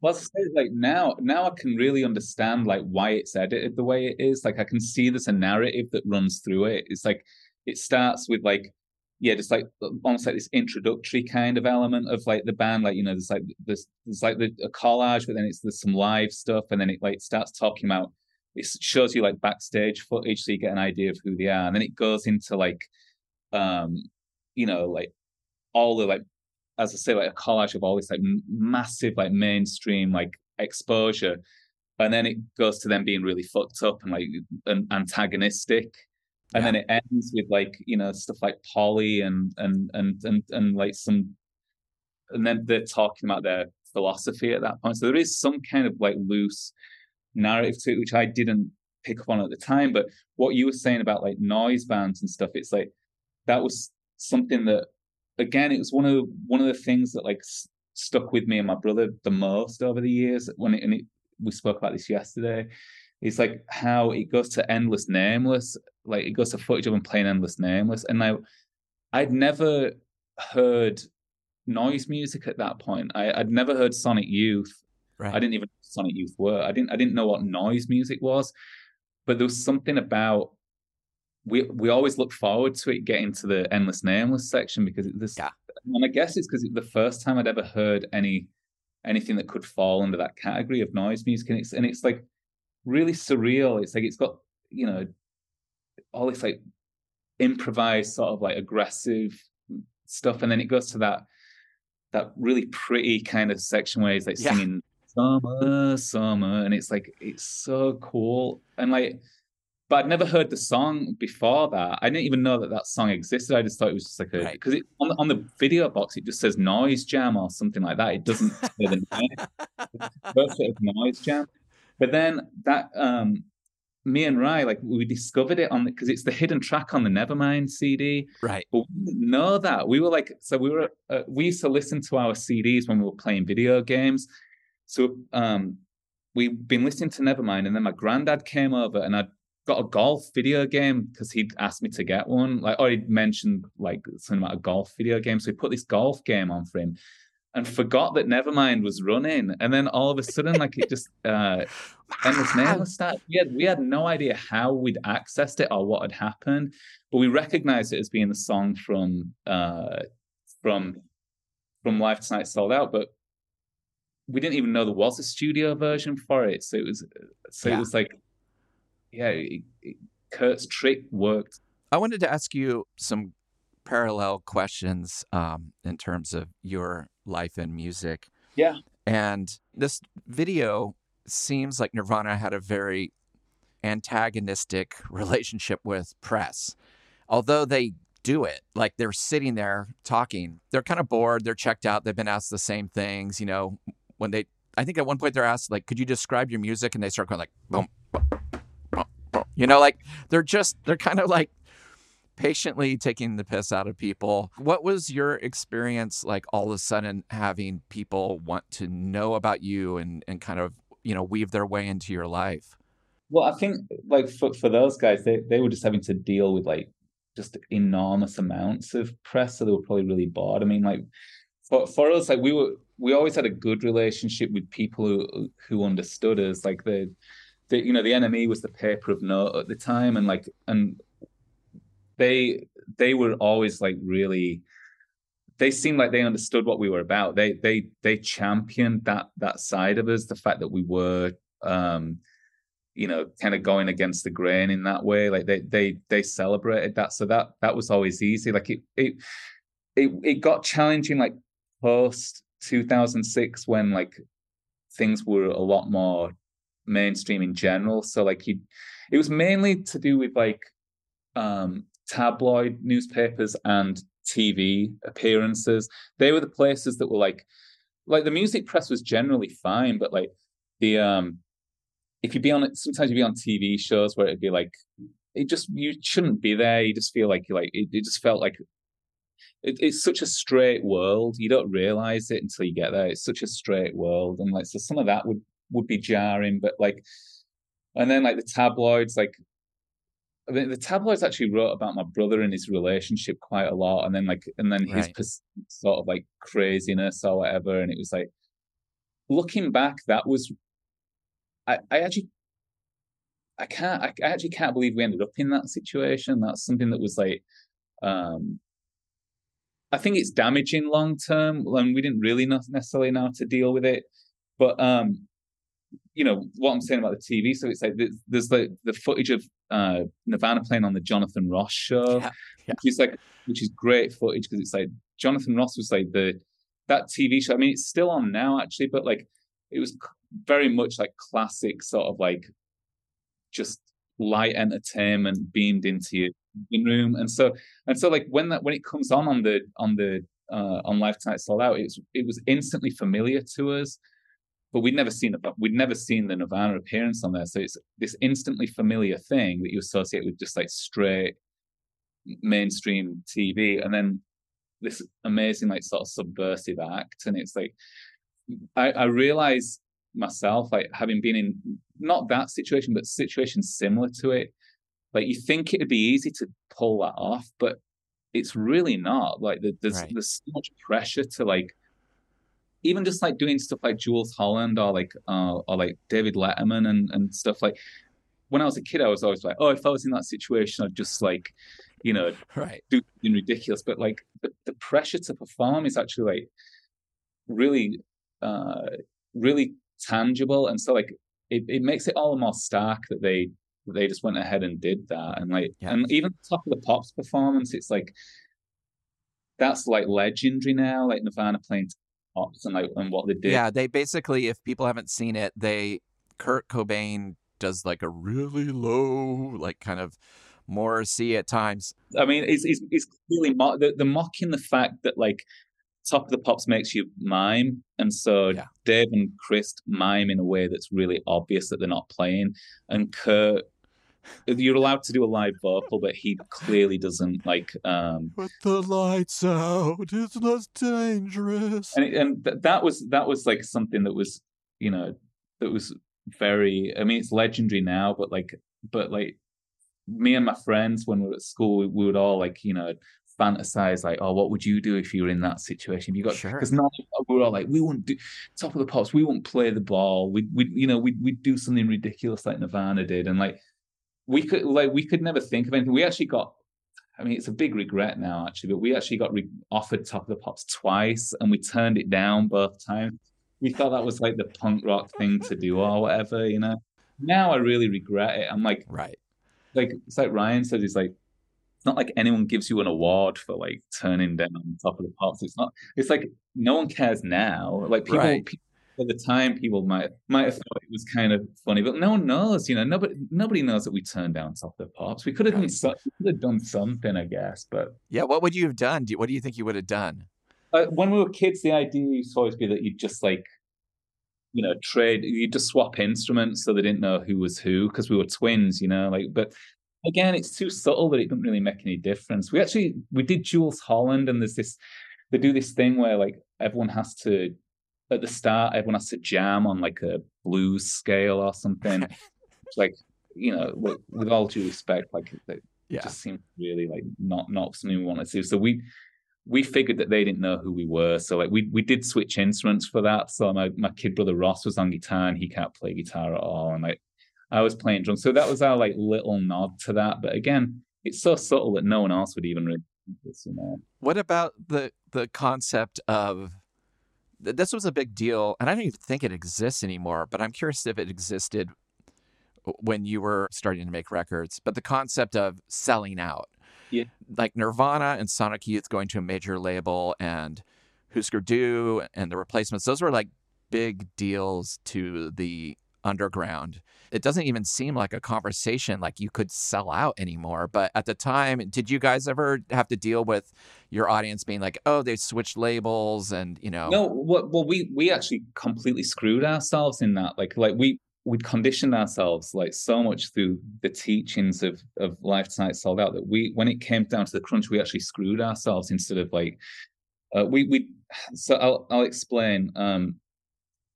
[SPEAKER 2] Well, like now, now I can really understand like why it's edited the way it is. Like I can see there's a narrative that runs through it. It's like it starts with like yeah, just like almost like this introductory kind of element of like the band, like you know, there's like this, there's like the a collage, but then it's there's some live stuff, and then it like starts talking about it shows you like backstage footage, so you get an idea of who they are, and then it goes into like, um, you know, like all the like, as I say, like a collage of all this like massive like mainstream like exposure, and then it goes to them being really fucked up and like and antagonistic and yeah. then it ends with like you know stuff like Polly and and and and and like some, and then they're talking about their philosophy at that point. So there is some kind of like loose narrative to it, which I didn't pick up on at the time. But what you were saying about like noise bands and stuff, it's like that was something that again, it was one of the, one of the things that like stuck with me and my brother the most over the years. When it, and it, we spoke about this yesterday, it's like how it goes to endless nameless, like it goes to footage of him playing endless nameless, and I, I'd never heard noise music at that point. I, would never heard Sonic Youth. Right. I didn't even know Sonic Youth were. I didn't I didn't know what noise music was. But there was something about we we always look forward to it getting to the endless nameless section because this yeah. and I guess it's because it's the first time I'd ever heard any anything that could fall under that category of noise music and it's and it's like really surreal. It's like it's got, you know, all this like improvised sort of like aggressive stuff and then it goes to that that really pretty kind of section where he's like yeah. singing summer, summer, and it's like it's so cool. And like, but I'd never heard the song before that. I didn't even know that that song existed. I just thought it was just like a because right. on the, on the video box it just says noise jam or something like that. It doesn't say the name. noise jam. But then that um me and Ry, like we discovered it on because it's the hidden track on the Nevermind CD.
[SPEAKER 1] Right.
[SPEAKER 2] But we didn't know that. We were like, so we were, uh, we used to listen to our CDs when we were playing video games. So um, we've been listening to Nevermind, and then my granddad came over and I'd got a golf video game because he'd asked me to get one. Like, or he'd mentioned like something about a golf video game. So he put this golf game on for him and forgot that Nevermind was running. And then all of a sudden, like it just uh endless nail start. We had we had no idea how we'd accessed it or what had happened, but we recognized it as being the song from uh from from Live Tonight Sold Out, but we didn't even know there was a studio version for it. So it was so yeah. it was like yeah, it, it, Kurt's trick worked.
[SPEAKER 1] I wanted to ask you some parallel questions um, in terms of your life and music.
[SPEAKER 2] Yeah.
[SPEAKER 1] And this video seems like Nirvana had a very antagonistic relationship with press. Although they do it, like they're sitting there talking, they're kind of bored, they're checked out, they've been asked the same things, you know, when they I think at one point they're asked like, "Could you describe your music?" and they start going like, boom, boom. You know, like they're just they're kind of like patiently taking the piss out of people. What was your experience like all of a sudden having people want to know about you and, and kind of, you know, weave their way into your life?
[SPEAKER 2] Well, I think like for, for those guys, they, they were just having to deal with like just enormous amounts of press. So they were probably really bored. I mean, like for, for us, like we were, we always had a good relationship with people who, who understood us. Like the, the, you know, the NME was the paper of note at the time. And like, and they they were always like really they seemed like they understood what we were about. They they they championed that that side of us, the fact that we were um you know kind of going against the grain in that way. Like they they they celebrated that. So that that was always easy. Like it it it, it got challenging like post 2006 when like things were a lot more mainstream in general. So like you it was mainly to do with like um tabloid newspapers and TV appearances. They were the places that were like, like the music press was generally fine, but like the um, if you be on it, sometimes you'd be on TV shows where it'd be like, it just you shouldn't be there. You just feel like you like it, it just felt like it, it's such a straight world. You don't realize it until you get there. It's such a straight world, and like so some of that would would be jarring, but like, and then like the tabloids, like I mean, the tabloids actually wrote about my brother and his relationship quite a lot, and then like, and then his right. sort of like craziness or whatever. And it was like, looking back, that was, I, I actually, I can't, I, actually can't believe we ended up in that situation. That's something that was like, um, I think it's damaging long term, and we didn't really necessarily know how to deal with it. But um, you know what I'm saying about the TV. So it's like there's, there's the the footage of uh, Nirvana playing on the Jonathan Ross show, yeah, yeah. which is like which is great footage because it's like Jonathan Ross was like the that TV show. I mean, it's still on now actually, but like it was very much like classic sort of like just light entertainment beamed into your room, and so and so like when that when it comes on on the on the uh, on Live Tonight Sold Out, it's it was instantly familiar to us but we'd never seen it. We'd never seen the Nirvana appearance on there, so it's this instantly familiar thing that you associate with just like straight mainstream TV. And then this amazing like sort of subversive act, and it's like I, I realize myself like having been in not that situation, but situations similar to it. Like you think it'd be easy to pull that off, but it's really not. Like there's right. there's so much pressure to like even just like doing stuff like Jools Holland or like uh, or like David Letterman and and stuff like. When I was a kid, I was always like, oh, if I was in that situation, I'd just like, you know,
[SPEAKER 1] right.
[SPEAKER 2] do something ridiculous. But like the, the pressure to perform is actually like really, uh, really tangible, and so like it, it makes it all the more stark that they they just went ahead and did that, and like, yeah. and even top of the pops performance, it's like that's like legendary now. Like Nirvana playing pops and like and what they did.
[SPEAKER 1] Yeah, they basically, if people haven't seen it, they Kurt Cobain does like a really low, like kind of Morrissey at times.
[SPEAKER 2] I mean, it's it's, it's clearly mo- the, the mocking the fact that like Top of the Pops makes you mime, and so yeah. Dave and Chris mime in a way that's really obvious that they're not playing, and Kurt. You're allowed to do a live vocal, but he clearly doesn't like. um
[SPEAKER 1] Put the lights out. It's not dangerous.
[SPEAKER 2] And and th- that was that was like something that was you know that was very. I mean, it's legendary now, but like but like me and my friends when we were at school, we, we would all like you know fantasize like, oh, what would you do if you were in that situation? You got because sure. now we're all like, we wouldn't do top of the pops, we wouldn't play the ball. We we you know we we'd do something ridiculous like Nirvana did, and like we could like we could never think of anything. We actually got. I mean, it's a big regret now, actually, but we actually got re- offered Top of the Pops twice, and we turned it down both times. We thought that was like the punk rock thing to do, or whatever, you know. Now I really regret it. I'm like,
[SPEAKER 1] right,
[SPEAKER 2] like it's like Ryan said, he's like, it's not like anyone gives you an award for like turning down top of the pops. It's not. It's like no one cares now. Like people, right. people at the time, people might might have thought it was kind of funny, but no one knows. You know, nobody nobody knows that we turned down top the pops. We could have done could have done something, I guess. But
[SPEAKER 1] yeah, what would you have done? What do you think you would have done?
[SPEAKER 2] Uh, when we were kids, the idea used to always be that you'd just like you know trade You'd just swap instruments so they didn't know who was who because we were twins you know like but again, it's too subtle that it doesn't really make any difference. We actually we did Jools Holland, and there's this they do this thing where like everyone has to at the start everyone has to jam on like a blues scale or something. it's like you know, with, with, all due respect, like it yeah. just seemed really like not not something we wanted to do. So we we figured that they didn't know who we were. So like we we did switch instruments for that. So my, my kid brother Ross was on guitar and he can't play guitar at all. And like I was playing drums. So that was our like little nod to that. But again, it's so subtle that no one else would even really this, you know.
[SPEAKER 1] What about the the concept of this was a big deal, and I don't even think it exists anymore. But I'm curious if it existed when you were starting to make records. But the concept of selling out,
[SPEAKER 2] yeah,
[SPEAKER 1] like Nirvana and Sonic Youth going to a major label, and Husker Du and the Replacements, those were like big deals to the underground. It doesn't even seem like a conversation like you could sell out anymore. But at the time, did you guys ever have to deal with your audience being like, "Oh, they switched labels," and you know?
[SPEAKER 2] No, well, well we we actually completely screwed ourselves in that. Like, like we we'd conditioned ourselves like so much through the teachings of of Live Tonight Sold Out that we, when it came down to the crunch, we actually screwed ourselves instead of like uh, we we. So I'll I'll explain. Um,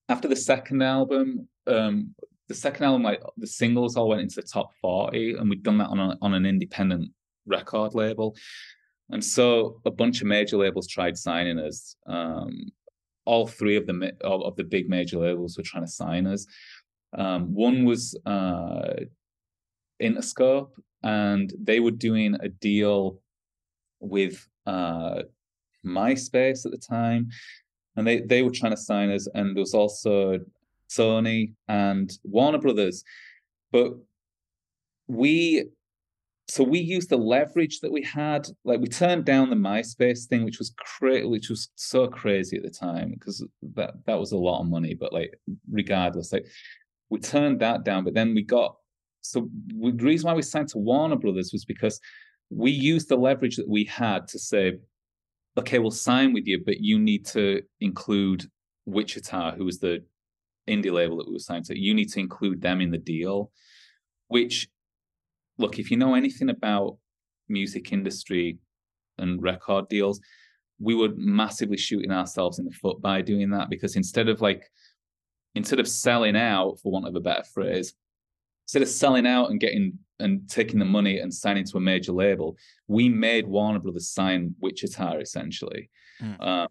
[SPEAKER 2] after the second album, um, the second album, like the singles all went into the top 40, and we'd done that on, a, on an independent record label. And so a bunch of major labels tried signing us. Um, all three of the of the big major labels were trying to sign us. Um, one was uh, Interscope, and they were doing a deal with uh, MySpace at the time, and they they were trying to sign us. And there was also Sony, and Warner Brothers. But we so we used the leverage that we had like we turned down the myspace thing which was cra- which was so crazy at the time because that that was a lot of money but like regardless like we turned that down but then we got so we, the reason why we signed to warner brothers was because we used the leverage that we had to say okay we'll sign with you but you need to include wichita who was the indie label that we were signed to, you need to include them in the deal. Which, look, if you know anything about music industry and record deals, we were massively shooting ourselves in the foot by doing that because instead of like instead of selling out for want of a better phrase instead of selling out and getting and taking the money and signing to a major label we made warner brothers sign wichita essentially mm. uh,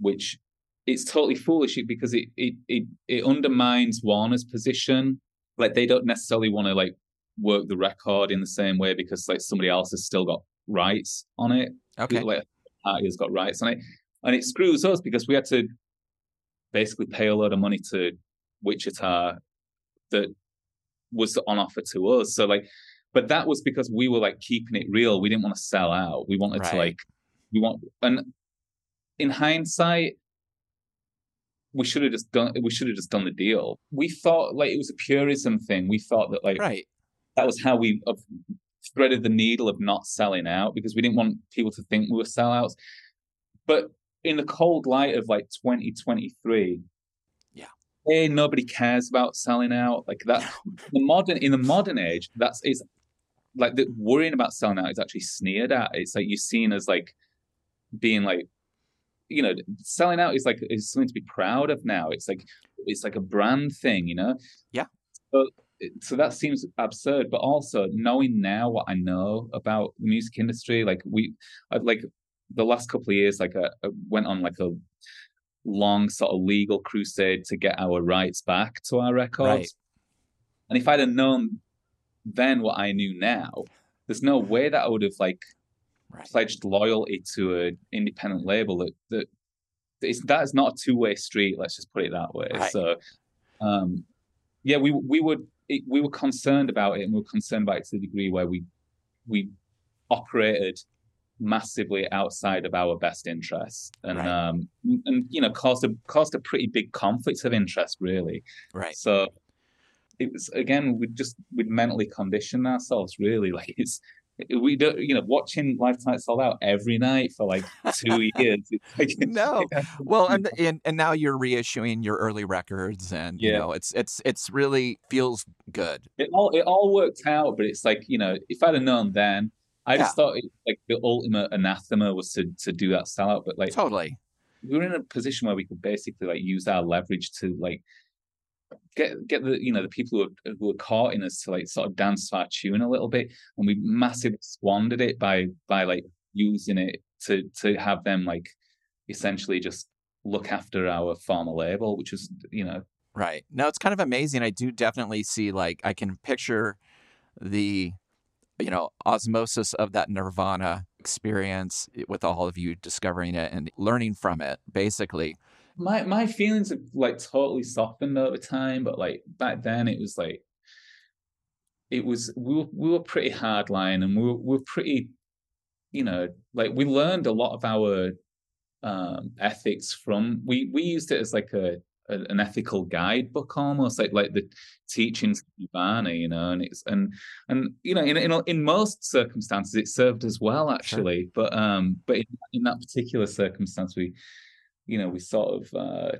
[SPEAKER 2] which it's totally foolish because it, it it it undermines warner's position like they don't necessarily want to like work the record in the same way because like somebody else has still got rights on it
[SPEAKER 1] okay
[SPEAKER 2] like party has got rights on it, and it screws us because we had to basically pay a load of money to Wichita that was on offer to us. So like, but that was because we were like keeping it real. We didn't want to sell out. We wanted right. to like, we want, and in hindsight, we should have just done. We should have just done the deal. We thought like it was a purism thing. We thought that like
[SPEAKER 1] right.
[SPEAKER 2] that was how we threaded the needle of not selling out because we didn't want people to think we were sellouts. But in the cold light of like 2023,
[SPEAKER 1] yeah,
[SPEAKER 2] hey, nobody cares about selling out like that. the modern in the modern age, that's is like the worrying about selling out is actually sneered at. It's like you're seen as like being like you know selling out is like is something to be proud of now. It's like it's like a brand thing you know?
[SPEAKER 1] Yeah.
[SPEAKER 2] But so that seems absurd but also knowing now what i know about the music industry like we I've, like the last couple of years like I, I, went on like a long sort of legal crusade to get our rights back to our records. Right. and if i'd have known then what i knew now there's no way that i would have like right. pledged loyalty to an independent label that that is that is not a two-way street let's just put it that way right. so um yeah we we would it, we were concerned about it, and we were concerned about it to the degree where we we operated massively outside of our best interests, and right. um, and you know caused a caused a pretty big conflict of interest, really.
[SPEAKER 1] Right.
[SPEAKER 2] So it was again we just we'd mentally condition ourselves, really. Like it's we don't you know watching Live Tonight Sold Out every night for like two years
[SPEAKER 1] no uh, well and, and and now you're reissuing your early records and yeah. you know it's it's it's really feels good
[SPEAKER 2] it all it all worked out but it's like you know if i'd have known then i yeah. just thought it, like the ultimate anathema was to to do that sellout but like
[SPEAKER 1] totally
[SPEAKER 2] we were in a position where we could basically like use our leverage to like get get the you know the people who are, who are caught in us to like sort of dance to our tune a little bit, and we mm-hmm. massively squandered it by by like using it to to have them like essentially just look after our formal label, which is you know
[SPEAKER 1] right. No, it's kind of amazing. I do definitely see like I can picture the you know osmosis of that Nirvana experience eh, with all of you discovering it and learning from it basically
[SPEAKER 2] my my feelings have like totally softened over time, but like back then it was like it was we were we were pretty hardline and we were, we were pretty you know like we learned a lot of our um ethics from we we used it as like a, a an ethical guidebook almost like like the teachings of Nirvana, you know, and it's and and you know in in in most circumstances it served as well actually, sure. but um but in, in that particular circumstance we you know we sort of uh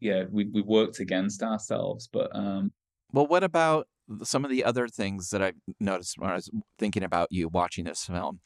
[SPEAKER 2] yeah we we worked against ourselves but um
[SPEAKER 1] well what about some of the other things that i noticed when i was thinking about you watching this film?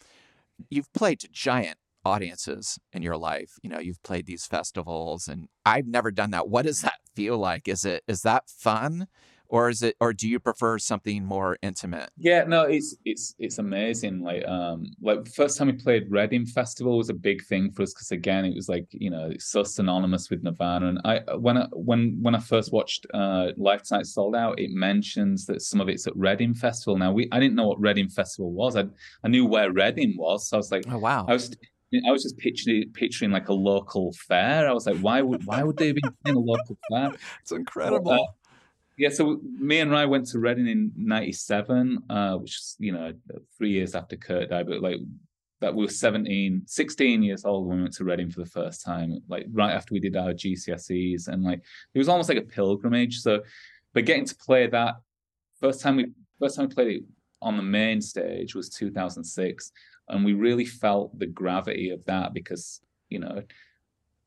[SPEAKER 1] You've played to giant audiences in your life you know you've played these festivals and i've never done that. What does that feel like? Is it is that fun or is it or do you prefer something more intimate
[SPEAKER 2] yeah no it's it's it's amazing like um like first time we played reading festival was a big thing for us because again it was like you know it's so synonymous with nirvana and i when i when when i first watched uh Live Tonight Sold Out it mentions that some of it's at reading festival now we i didn't know what reading festival was i i knew where reading was so i was like
[SPEAKER 1] oh wow
[SPEAKER 2] i was I was just picturing picturing like a local fair. I was like, why would why would they be in a local fair?
[SPEAKER 1] It's incredible. Uh,
[SPEAKER 2] yeah, so me and Ry went to Reading in '97, uh, which is you know three years after Kurt died, but like that we were 17, 16 years old when we went to Reading for the first time, like right after we did our GCSEs, and like it was almost like a pilgrimage. So, but getting to play that first time we first time we played it on the main stage was 2006, and we really felt the gravity of that because you know,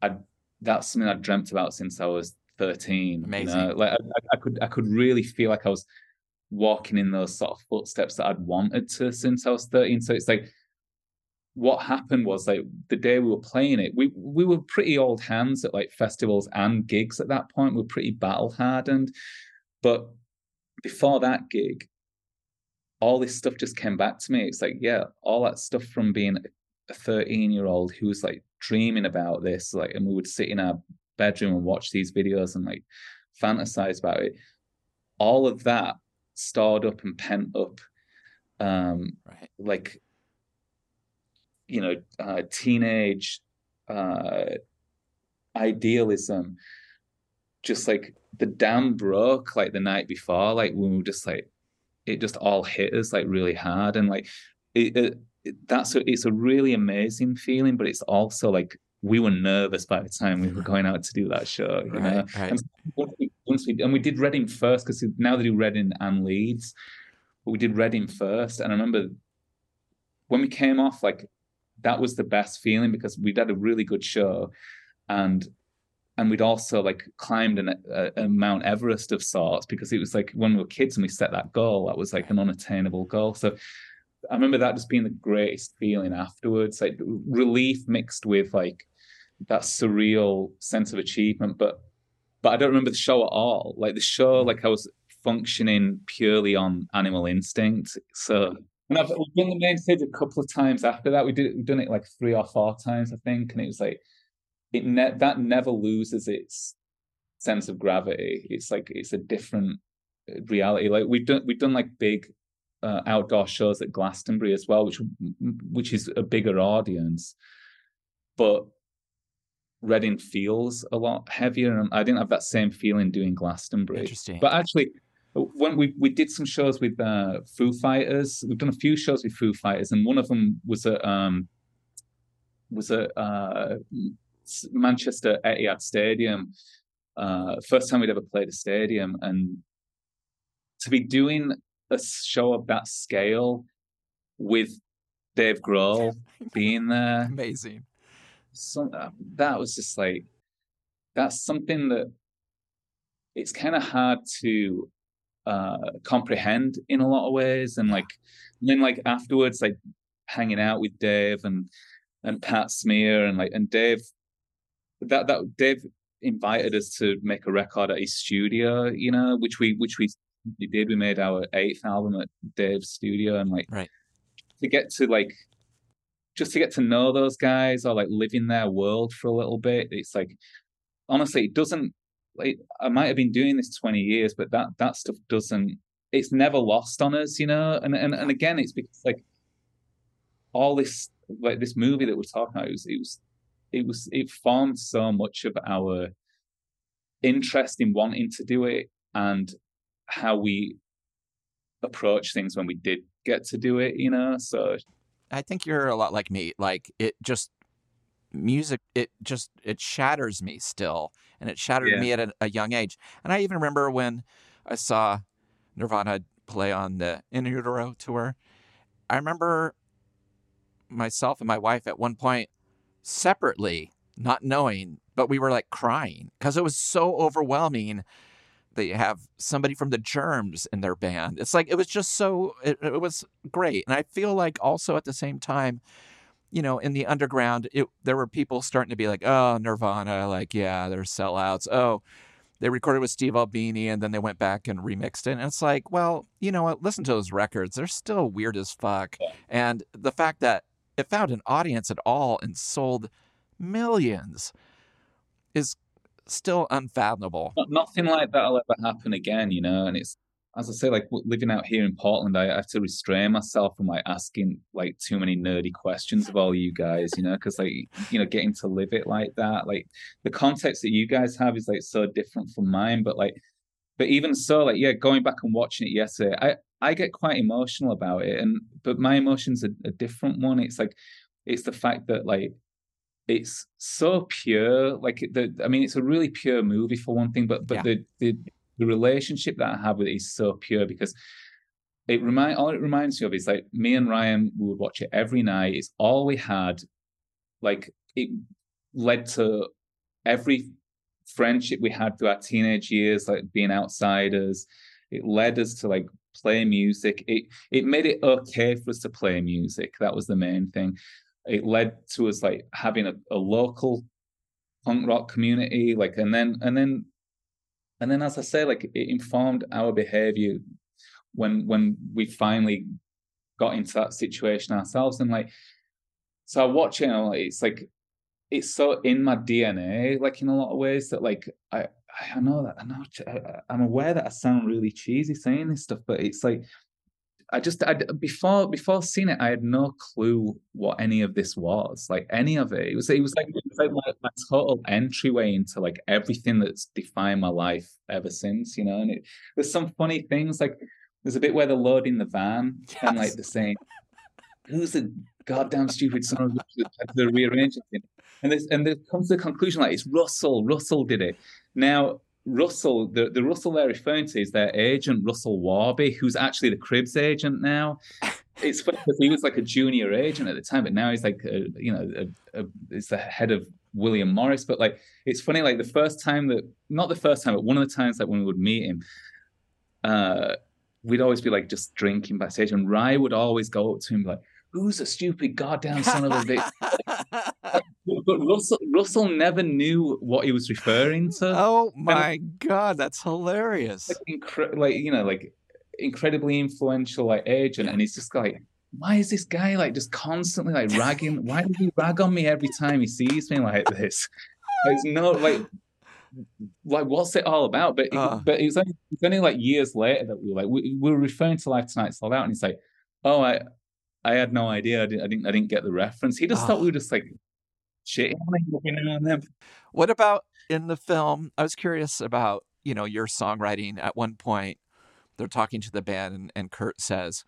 [SPEAKER 2] I that's something I dreamt about since I was 13.
[SPEAKER 1] Amazing.
[SPEAKER 2] You know? Like I, I, could I could really feel like I was walking in those sort of footsteps that I'd wanted to since I was 13. So it's like what happened was like the day we were playing it, we we were pretty old hands at like festivals and gigs at that point. We are pretty battle hardened. But before that gig, all this stuff just came back to me. It's like, yeah, all that stuff from being a 13 year old who was like dreaming about this, like, and we would sit in our bedroom and watch these videos and like fantasize about it. All of that stored up and pent up, um, right. like, you know, uh, teenage uh, idealism, just like the dam broke like the night before, like when we were just like, it just all hit us like really hard and like it, it, it, that's a, it's a really amazing feeling but it's also like we were nervous by the time we were going out to do that show you right, know right. And once we, once we and we did Reading first because now they do Reading and Leeds but we did Reading first and I remember when we came off like that was the best feeling because we'd had a really good show and and we'd also like climbed an, a, a, Mount Everest of sorts because it was like when we were kids and we set that goal, that was like an unattainable goal. So I remember that just being the greatest feeling afterwards, like relief mixed with like that surreal sense of achievement. But but I don't remember the show at all. Like the show, like I was functioning purely on animal instinct. So and I've done the main stage a couple of times after that. We did we've done it like three or four times, I think, and it was like it ne- that never loses its sense of gravity. It's like it's a different uh, reality. Like we've done we've done like big uh, outdoor shows at Glastonbury as well, which which is a bigger audience, but Reading feels a lot heavier, and I didn't have that same feeling doing Glastonbury.
[SPEAKER 1] Interesting,
[SPEAKER 2] but actually. When we we did some shows with uh, Foo Fighters, we've done a few shows with Foo Fighters, and one of them was at um, was at uh, Manchester Etihad Stadium. Uh, first time we'd ever played a stadium, and to be doing a show of that scale with Dave Grohl being there,
[SPEAKER 1] amazing.
[SPEAKER 2] So uh, that was just like that's something that it's kind of hard to uh, comprehend in a lot of ways, and like and then like afterwards, like hanging out with Dave and and Pat Smear and like and Dave that that Dave invited us to make a record at his studio, you know, which we which we did. We made our eighth album at Dave's studio, and like
[SPEAKER 1] right
[SPEAKER 2] to get to like just to get to know those guys or like live in their world for a little bit. It's like honestly, it doesn't. Like I might have been doing this twenty years, but that that stuff doesn't. It's never lost on us, you know. And and and again, it's because like all this like this movie that we're talking about, it was, it was it was it formed so much of our interest in wanting to do it and how we approach things when we did get to do it you know so
[SPEAKER 1] i think you're a lot like me like it just music it just it shatters me still and it shattered yeah. me at a, a, young age and i even remember when i saw nirvana play on the in utero tour i remember myself and my wife at one point separately, not knowing, but we were like crying because it was so overwhelming. They have somebody from the Germs in their band. It's like it was just so it, it was great, and I feel like also at the same time, you know, in the underground, it, there were people starting to be like, "Oh, Nirvana, like yeah, they're sellouts." Oh, they recorded with Steve Albini and then they went back and remixed it. And it's like, well, you know what? Listen to those records. They're still weird as fuck. Yeah. And the fact that it found an audience at all and sold millions is still unfathomable.
[SPEAKER 2] Nothing like that'll ever happen again, you know. And it's as I say, like living out here in Portland, I have to restrain myself from like asking like too many nerdy questions of all you guys, you know, because like you know, getting to live it like that, like the context that you guys have is like so different from mine. But like, but even so, like yeah, going back and watching it yesterday, I I get quite emotional about it, and but my emotions are a different one. It's like it's the fact that like it's so pure. Like the, I mean, it's a really pure movie for one thing, but but yeah. the the the relationship that I have with it is so pure because it remind all it reminds me of is like me and Ryan we would watch it every night. It's all we had. Like it led to every friendship we had through our teenage years, like being outsiders. It led us to like play music. It it made it okay for us to play music. That was the main thing. It led to us like having a, a local punk rock community, like, and then and then and then as I say, like it informed our behavior when when we finally got into that situation ourselves, and like so I watch it, and it's like it's so in my DNA, like in a lot of ways that like I I know that I know I'm aware that I sound really cheesy saying this stuff, but it's like I just I before before seeing it, I had no clue what any of this was. Like any of it, it was it was like, it was like my, my, total entryway into like everything that's defined my life ever since. You know, and it, there's some funny things like there's a bit where they're loading the van yes. and like they're saying, "Who's the goddamn stupid son of the, the rearranging? And this and there comes to the conclusion like it's Russell. Russell did it. Now Russell, the, the Russell they're referring to is their agent, Russell Warby, who's actually the Cribs agent now. It's funny because he was like a junior agent at the time, but now he's like, a, you know, a, a, it's the head of William Morris. But like, it's funny, like the first time that, not the first time, but one of the times that when we would meet him, uh, we'd always be like just drinking backstage, and Ry would always go up to him like, "Who's a stupid goddamn son of a bitch?" but Russell Russell never knew what he was referring to.
[SPEAKER 1] Oh my and, god, that's hilarious!
[SPEAKER 2] Like, incre- like, you know, like incredibly influential like agent, and he's just like, why is this guy like just constantly like ragging? why does he rag on me every time he sees me like this? There's no like. Like what's it all about? But uh. but it was, only, it only like years later that we were like we, we were referring to Live Tonight Sold Out, and he's like, "Oh, I I had no idea. I didn't I didn't I didn't get the reference." He just thought we were just like shitting on them.
[SPEAKER 1] What about in the film? I was curious about, you know, your songwriting. At one point, they're talking to the band, and, and Kurt says,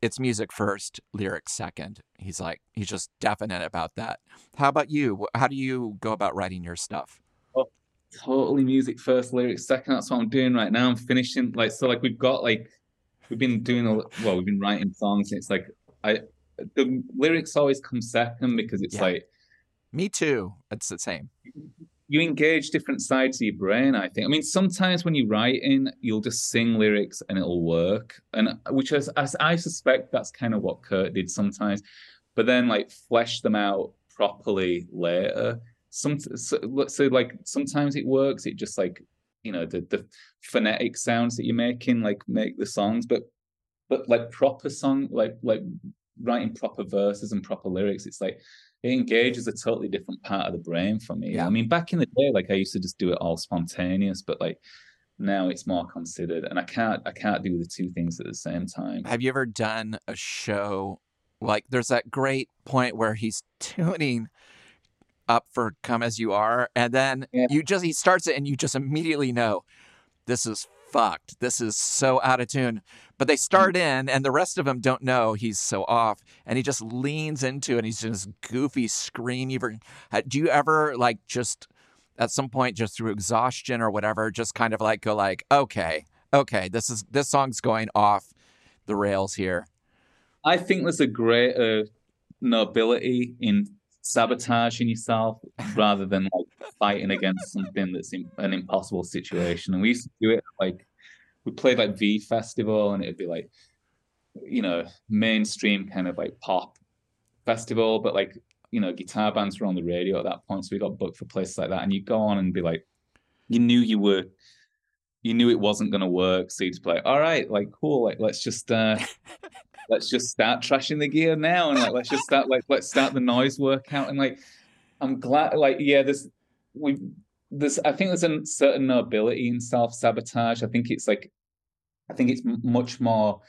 [SPEAKER 1] it's music first, lyrics second. He's like, he's just definite about that. How about you? How do you go about writing your stuff?
[SPEAKER 2] Oh, totally music first, lyrics second. That's what I'm doing right now. I'm finishing, like, so, like, we've got, like, we've been doing, a, well, we've been writing songs, it's like, I, the lyrics always come second because it's yeah. like,
[SPEAKER 1] me too. It's the same.
[SPEAKER 2] You engage different sides of your brain, I think. I mean, sometimes when you write in, you'll just sing lyrics and it'll work. And which is, I suspect that's kind of what Kurt did sometimes. But then, like, flesh them out properly later. Some, so, so like, sometimes it works. It just like, you know, the, the phonetic sounds that you're making, like, make the songs. But, but like, proper song, like, like, writing proper verses and proper lyrics, it's like, it engages a totally different part of the brain for me. Yeah. I mean, back in the day, like I used to just do it all spontaneous, but like now it's more considered, and I can't I can't do the two things at the same time.
[SPEAKER 1] Have you ever done a show like there's that great point where he's tuning up for "Come as You Are," and then yeah. you just he starts it, and you just immediately know this is fucked. This is so out of tune. But they hmm. start in, and the rest of them don't know he's so off, and he just leans into it. And he's just goofy scream. Uh, do you ever like just at some point, just through exhaustion or whatever, just kind of like go like, okay, okay, this is this song's going off the rails here.
[SPEAKER 2] I think there's a greater nobility in sabotaging yourself rather than like fighting against something that's in, an impossible situation. And we used to do it like we played like V Festival, and it'd be like you know mainstream kind of like pop festival, but like you know guitar bands were on the radio at that point, so we got booked for places like that. And you go on and be like, you knew you were. You knew it wasn't going to work, so you'd be like, "All right, like cool, like let's just uh, let's just start trashing the gear now and like let's just start like let's start the noise workout and like I'm glad like yeah there's we there's I think there's a certain nobility in self sabotage. I think it's like I think it's much more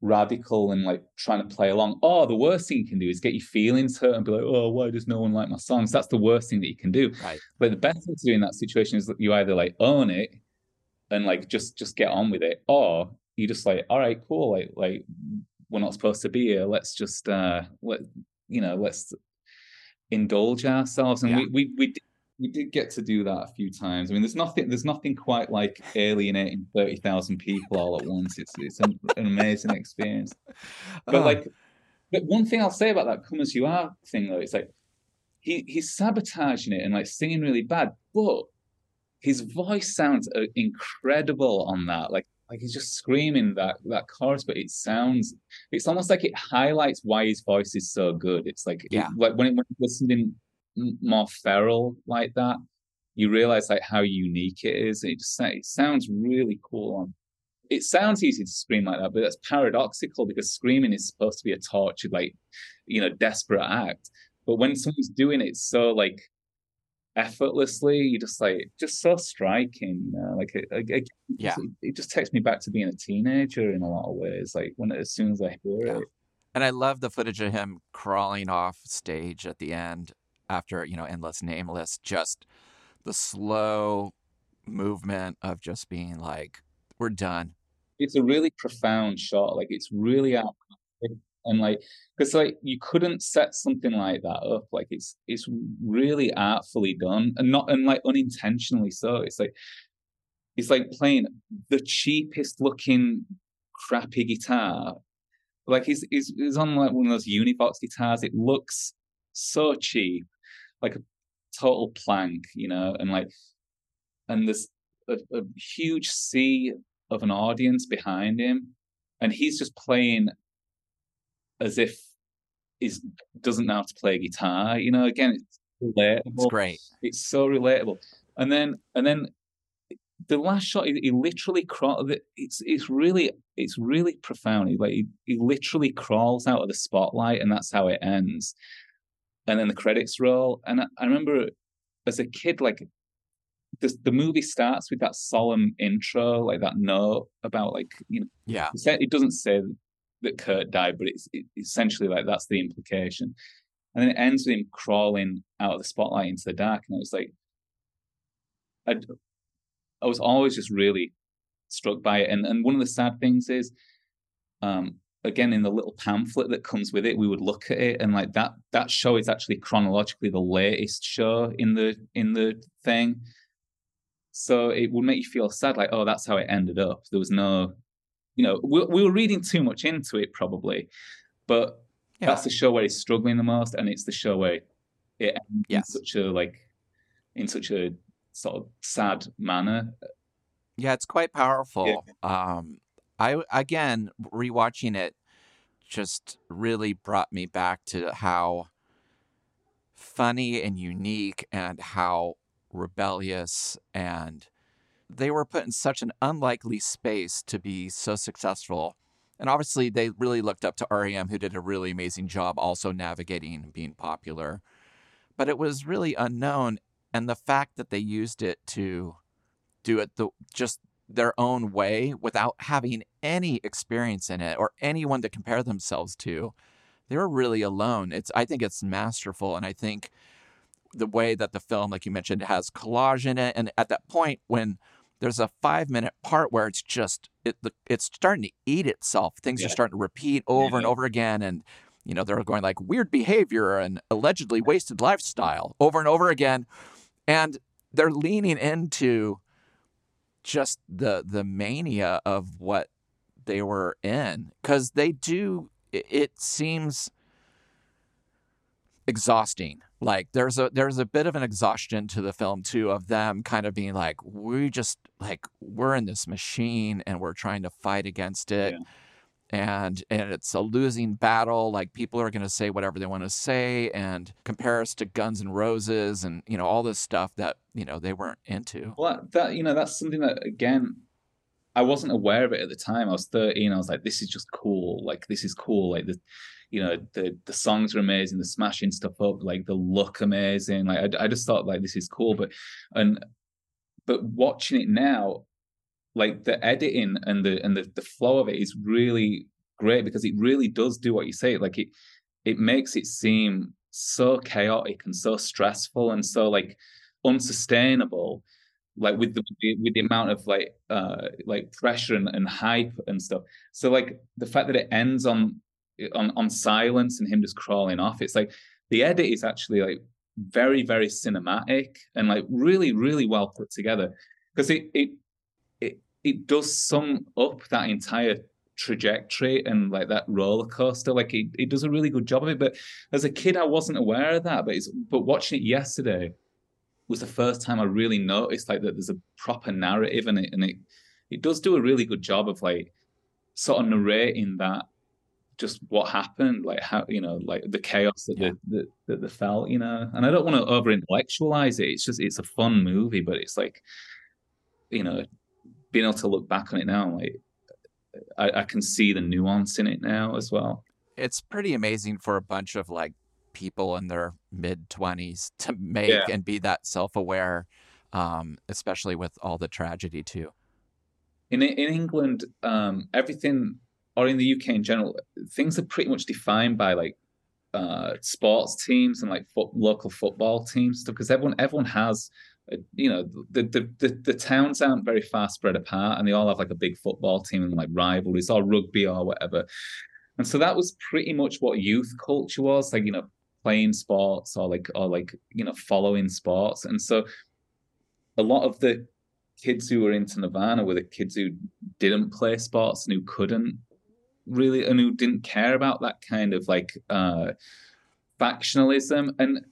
[SPEAKER 2] radical and like trying to play along. Oh, the worst thing you can do is get your feelings hurt and be like, oh, why does no one like my songs? That's the worst thing that you can do.
[SPEAKER 1] Right.
[SPEAKER 2] But the best thing to do in that situation is that you either like own it and like just just get on with it, or you just like, all right, cool, like like we're not supposed to be here. Let's just uh let you know, let's indulge ourselves. And yeah. we we we did, we did get to do that a few times. I mean, there's nothing there's nothing quite like alienating thirty thousand people all at once. It's it's an, an amazing experience. But uh. like, but one thing I'll say about that "Come as You Are" thing though, it's like he he's sabotaging it and like singing really bad, but his voice sounds uh, incredible on that. Like like he's just screaming that that chorus, but it sounds it's almost like it highlights why his voice is so good. It's like
[SPEAKER 1] yeah,
[SPEAKER 2] it, like when it, when something more feral like that, you realize like how unique it is. It just it sounds really cool on. It sounds easy to scream like that, but that's paradoxical because screaming is supposed to be a tortured, like, you know, desperate act. But when someone's doing it so like effortlessly. You just like just so striking. You know? Like it, it,
[SPEAKER 1] yeah,
[SPEAKER 2] it, it, just takes me back to being a teenager in a lot of ways. Like when as soon as I hear yeah. it.
[SPEAKER 1] And I love the footage of him crawling off stage at the end after you know endless nameless. Just the slow movement of just being like, we're done.
[SPEAKER 2] It's a really profound shot. Like it's really out and like because like you couldn't set something like that up like it's it's really artfully done and not and like unintentionally so it's like it's like playing the cheapest looking crappy guitar like he's he's, he's on like one of those univox guitars it looks so cheap like a total plank you know and like and there's a, a huge sea of an audience behind him and he's just playing as if he doesn't know how to play guitar. You know, again, it's relatable.
[SPEAKER 1] It's great.
[SPEAKER 2] It's so relatable. And then and then the last shot, he, he literally crawls. It's it's really it's really profound. He, like he, he literally crawls out of the spotlight, and that's how it ends. And then the credits roll. And I, I remember as a kid, like the, the movie starts with that solemn intro, like that note about like you know,
[SPEAKER 1] yeah,
[SPEAKER 2] it doesn't say that Kurt died, but it's it, essentially like that's the implication. And then it ends with him crawling out of the spotlight into the dark, and I was like, I, I was always just really struck by it. And and one of the sad things is, um, again in the little pamphlet that comes with it, we would look at it and like that that show is actually chronologically the latest show in the in the thing. So it would make you feel sad, like, oh, that's how it ended up. There was no you know, we, we were reading too much into it probably, but yeah. that's the show where he's struggling the most, and it's the show where it ends yes. in such a like in such a sort of sad manner.
[SPEAKER 1] Yeah, it's quite powerful. Yeah. Um, I again rewatching it just really brought me back to how funny and unique and how rebellious and they were put in such an unlikely space to be so successful. And obviously, they really looked up to REM, who did a really amazing job also navigating being popular. But it was really unknown. And the fact that they used it to do it the, just their own way without having any experience in it or anyone to compare themselves to, they were really alone. It's I think it's masterful. And I think the way that the film, like you mentioned, has collage in it. And at that point when there's a five minute part where it's just it, it's starting to eat itself. Things yeah. are starting to repeat over yeah. and mm-hmm. over again, and you know they're going like weird behavior and allegedly wasted lifestyle over and over again, and they're leaning into just the the mania of what they were in because they do. It, seems exhausting like there's a there's a bit of an exhaustion to the film too of them kind of being like we just like we're in this machine and we're trying to fight against it yeah. And and it's a losing battle like people are going to say whatever they want to say and compare us to guns and roses and you know all this stuff that you know they weren't into
[SPEAKER 2] well that you know that's something that again I wasn't aware of it at the time. I was 13. I was like, this is just cool. Like, this is cool. Like, the, you know the the songs are amazing the smashing stuff up like the look amazing like I, I just thought like this is cool but and but watching it now like the editing and the and the, the flow of it is really great because it really does do what you say like it it makes it seem so chaotic and so stressful and so like unsustainable like with the with the amount of like uh like pressure and, and hype and stuff so like the fact that it ends on on on silence and him just crawling off. It's like the edit is actually like very very cinematic and like really really well put together because it it it does sum up that entire trajectory and like that roller coaster like it, it does a really good job of it but as a kid i wasn't aware of that but it's but watching it yesterday was the first time i really noticed like that there's a proper narrative in it and it it does do a really good job of like sort of narrating that just what happened, like how you know, like the chaos that yeah. they, that, that they felt, you know. And I don't want to over intellectualize it. It's just it's a fun movie, but it's like, you know, being able to look back on it now, like I, I can see the nuance in it now as well.
[SPEAKER 1] It's pretty amazing for a bunch of like people in their mid twenties to make yeah. and be that self aware, um, especially with all the tragedy too.
[SPEAKER 2] In in England, um, everything or in the UK in general, things are pretty much defined by like uh, sports teams and like fo- local football teams stuff because everyone everyone has you know the, the, the the towns aren't very far spread apart and they all have like a big football team and like rivalries or rugby or whatever. And so that was pretty much what youth culture was like you know playing sports or like or like you know following sports. And so a lot of the kids who were into nirvana were the kids who didn't play sports and who couldn't really and who didn't care about that kind of like uh factionalism. And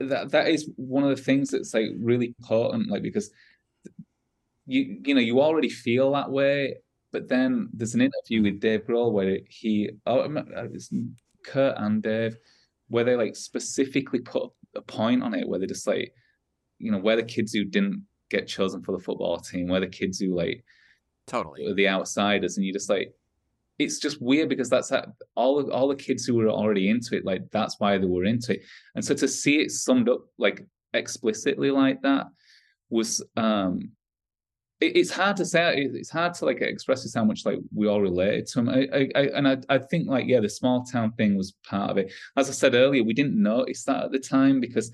[SPEAKER 2] that that is one of the things that's like really important like because you you know you already feel that way but then there's an interview with Dave Grohl where he oh uh, it's Kurt and Dave where they like specifically put a point on it where they're just like you know where the kids who didn't get chosen for the football team where the kids who like
[SPEAKER 1] totally.
[SPEAKER 2] the outsiders and you just like it's just weird because that's that, all all the kids who were already into it like that's why they were into it. And so to see it summed up like explicitly like that was um it, it's hard to say it's hard to like express just how much like we all related to him I, I, I and I, I think like yeah the small town thing was part of it. As i said earlier we didn't notice that at the time because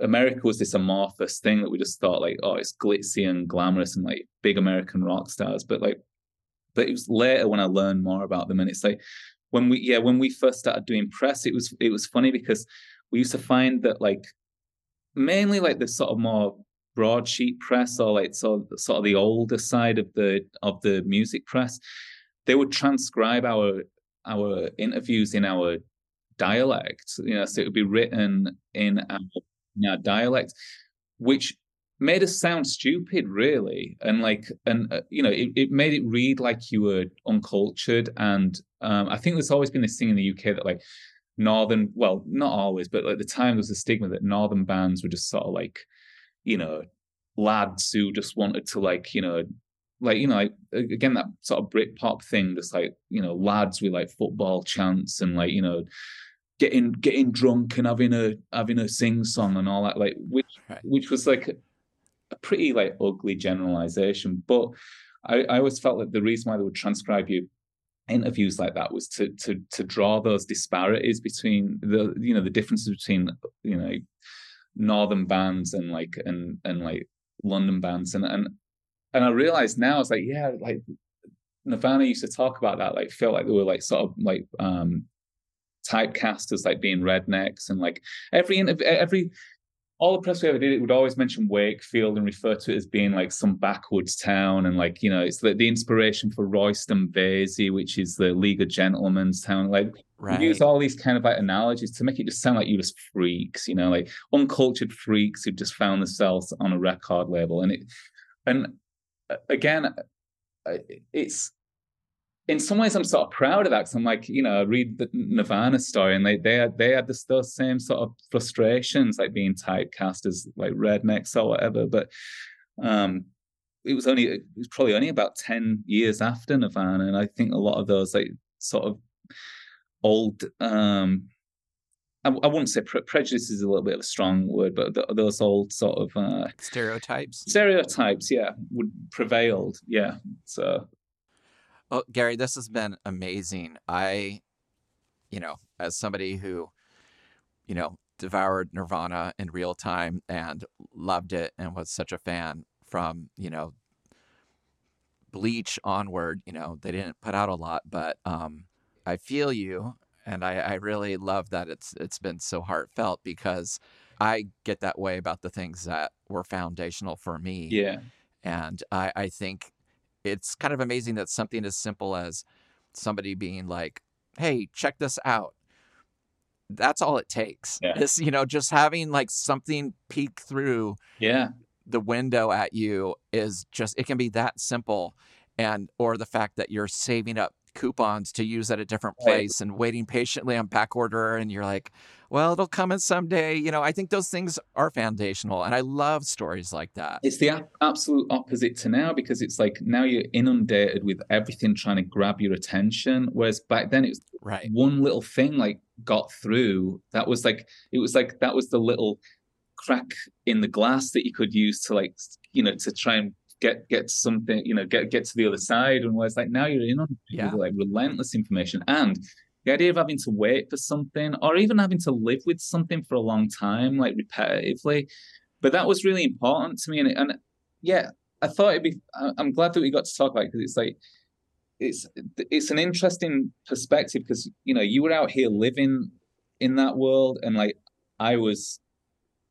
[SPEAKER 2] America was this amorphous thing that we just thought like, oh, it's glitzy and glamorous and like big American rock stars. But like but it was later when I learned more about them. And it's like when we yeah, when we first started doing press, it was it was funny because we used to find that like mainly like the sort of more broadsheet press or like so sort of the older side of the of the music press, they would transcribe our our interviews in our dialect. You know, so it would be written in our, in our dialect, which made us sound stupid really and like and uh, you know it, it made it read like you were uncultured and um, i think there's always been this thing in the uk that like northern well not always but at the time there was a stigma that northern bands were just sort of like you know lads who just wanted to like you know like you know like again that sort of brit pop thing just like you know lads with like football chants and like you know getting getting drunk and having a having a sing song and all that like which right. which was like a pretty like ugly generalization. But I, I always felt that the reason why they would transcribe you interviews like that was to to to draw those disparities between the you know the differences between you know northern bands and like and and like London bands and and and I realized now it's like yeah like Nirvana used to talk about that like felt like they were like sort of like um typecast as like being rednecks and like every every all the press we ever did, it would always mention Wakefield and refer to it as being like some backwoods town. And like, you know, it's the, the inspiration for Royston Vasey, which is the League of Gentlemen's town. Like, right. use all these kind of like analogies to make it just sound like you just freaks, you know, like uncultured freaks who just found themselves on a record label. And it, and uh, again, uh, it's, in some ways I'm sort of proud of that because I'm like, you know, I read the Nirvana story and they they had they had this, those same sort of frustrations like being typecast as like rednecks or whatever. But um it was only it was probably only about 10 years after Nirvana. And I think a lot of those like sort of old um I, I wouldn't say pre- prejudice is a little bit of a strong word, but th- those old sort of uh,
[SPEAKER 1] stereotypes,
[SPEAKER 2] stereotypes, yeah, would prevailed, yeah. So
[SPEAKER 1] well, Gary, this has been amazing. I, you know, as somebody who, you know, devoured Nirvana in real time and loved it and was such a fan from, you know, Bleach onward, you know, they didn't put out a lot, but um, I feel you and I, I really love that it's it's been so heartfelt because I get that way about the things that were foundational for me.
[SPEAKER 2] Yeah.
[SPEAKER 1] And I, I think it's kind of amazing that something as simple as somebody being like, "Hey, check this out." That's all it takes. Yeah. Is you know just having like something peek through.
[SPEAKER 2] Yeah.
[SPEAKER 1] the window at you is just it can be that simple and or the fact that you're saving up coupons to use at a different place right. and waiting patiently on back order and you're like well it'll come in someday. You know i think those things are foundational and i love stories like that.
[SPEAKER 2] It's the absolute opposite to now because it's like now you're inundated with everything trying to grab your attention whereas back then it was
[SPEAKER 1] right.
[SPEAKER 2] one little thing like got through. That was like it was like that was the little crack in the glass that you could use to like you know to try and get get something, you know, get get to the other side. And where it's like now you're in on yeah. like relentless information and the idea of having to wait for something or even having to live with something for a long time, like repetitively. But that was really important to me. And, and yeah, I thought it'd be, I'm glad that we got to talk about it because it's like, it's, it's an interesting perspective because, you know, you were out here living in that world and like I was,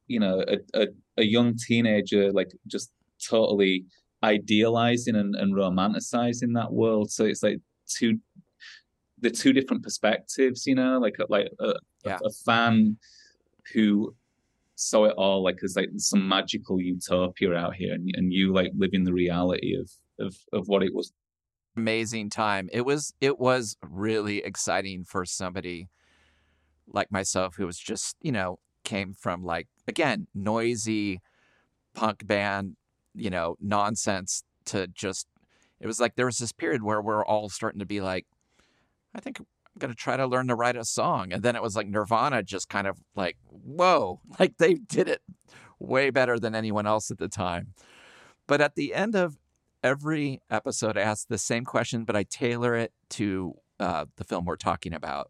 [SPEAKER 2] you know, a, a, a young teenager, like just totally idealizing and, and romanticizing that world. So it's like two the two different perspectives, you know, like like a, yeah. a, a fan who saw it all like as like some magical utopia out here, and, and you like living the reality of of of what it was.
[SPEAKER 1] Amazing time. It was it was really exciting for somebody like myself who was just you know came from like again noisy punk band you know, nonsense to just it was like there was this period where we're all starting to be like, I think I'm gonna try to learn to write a song. And then it was like Nirvana just kind of like, whoa, like they did it way better than anyone else at the time. But at the end of every episode, I ask the same question, but I tailor it to uh, the film we're talking about.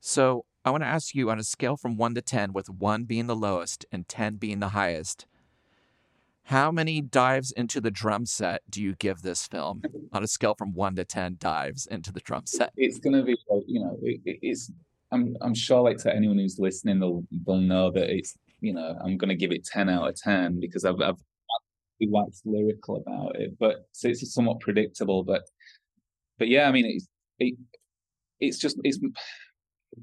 [SPEAKER 1] So I want to ask you on a scale from one to 10, with one being the lowest and 10 being the highest, how many dives into the drum set do you give this film on a scale from one to ten dives into the drum set?
[SPEAKER 2] It's going to be, you know, it, it's. I'm I'm sure, like to anyone who's listening, they'll they'll know that it's, you know, I'm going to give it ten out of ten because I've I've waxed lyrical about it, but so it's somewhat predictable. But but yeah, I mean, it's it, it's just it's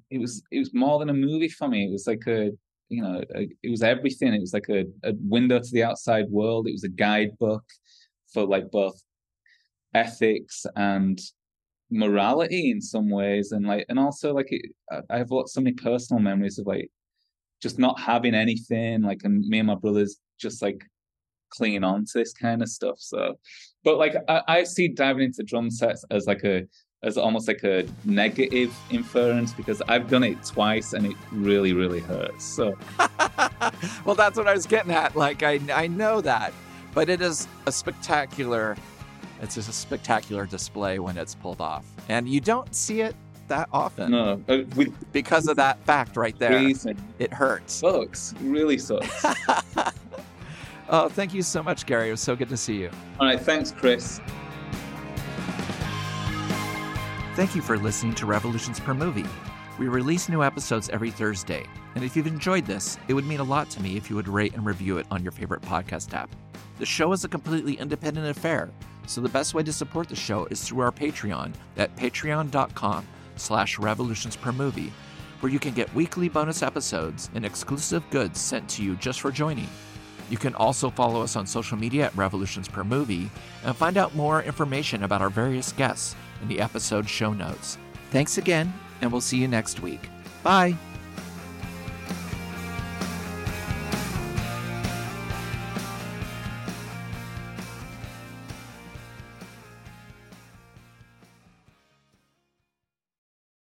[SPEAKER 2] it was it was more than a movie for me. It was like a you know, it was everything. It was like a, a window to the outside world. It was a guidebook for like both ethics and morality in some ways, and like, and also like, it, I have so many personal memories of like just not having anything. Like, and me and my brothers just like clinging on to this kind of stuff. So, but like, I, I see diving into drum sets as like a as almost like a negative inference because I've done it twice and it really, really hurts. So,
[SPEAKER 1] well, that's what I was getting at. Like, I I know that, but it is a spectacular. It's just a spectacular display when it's pulled off, and you don't see it that often.
[SPEAKER 2] No, uh, with,
[SPEAKER 1] because of that fact right there. Reason. It hurts.
[SPEAKER 2] Sucks. Really sucks.
[SPEAKER 1] oh, thank you so much, Gary. It was so good to see you.
[SPEAKER 2] All right, thanks, Chris.
[SPEAKER 1] Thank you for listening to Revolutions Per Movie. We release new episodes every Thursday, and if you've enjoyed this, it would mean a lot to me if you would rate and review it on your favorite podcast app. The show is a completely independent affair, so the best way to support the show is through our Patreon at patreon.com slash revolutions per movie, where you can get weekly bonus episodes and exclusive goods sent to you just for joining. You can also follow us on social media at Revolutions Per Movie and find out more information about our various guests in the episode show notes. Thanks again, and we'll see you next week. Bye.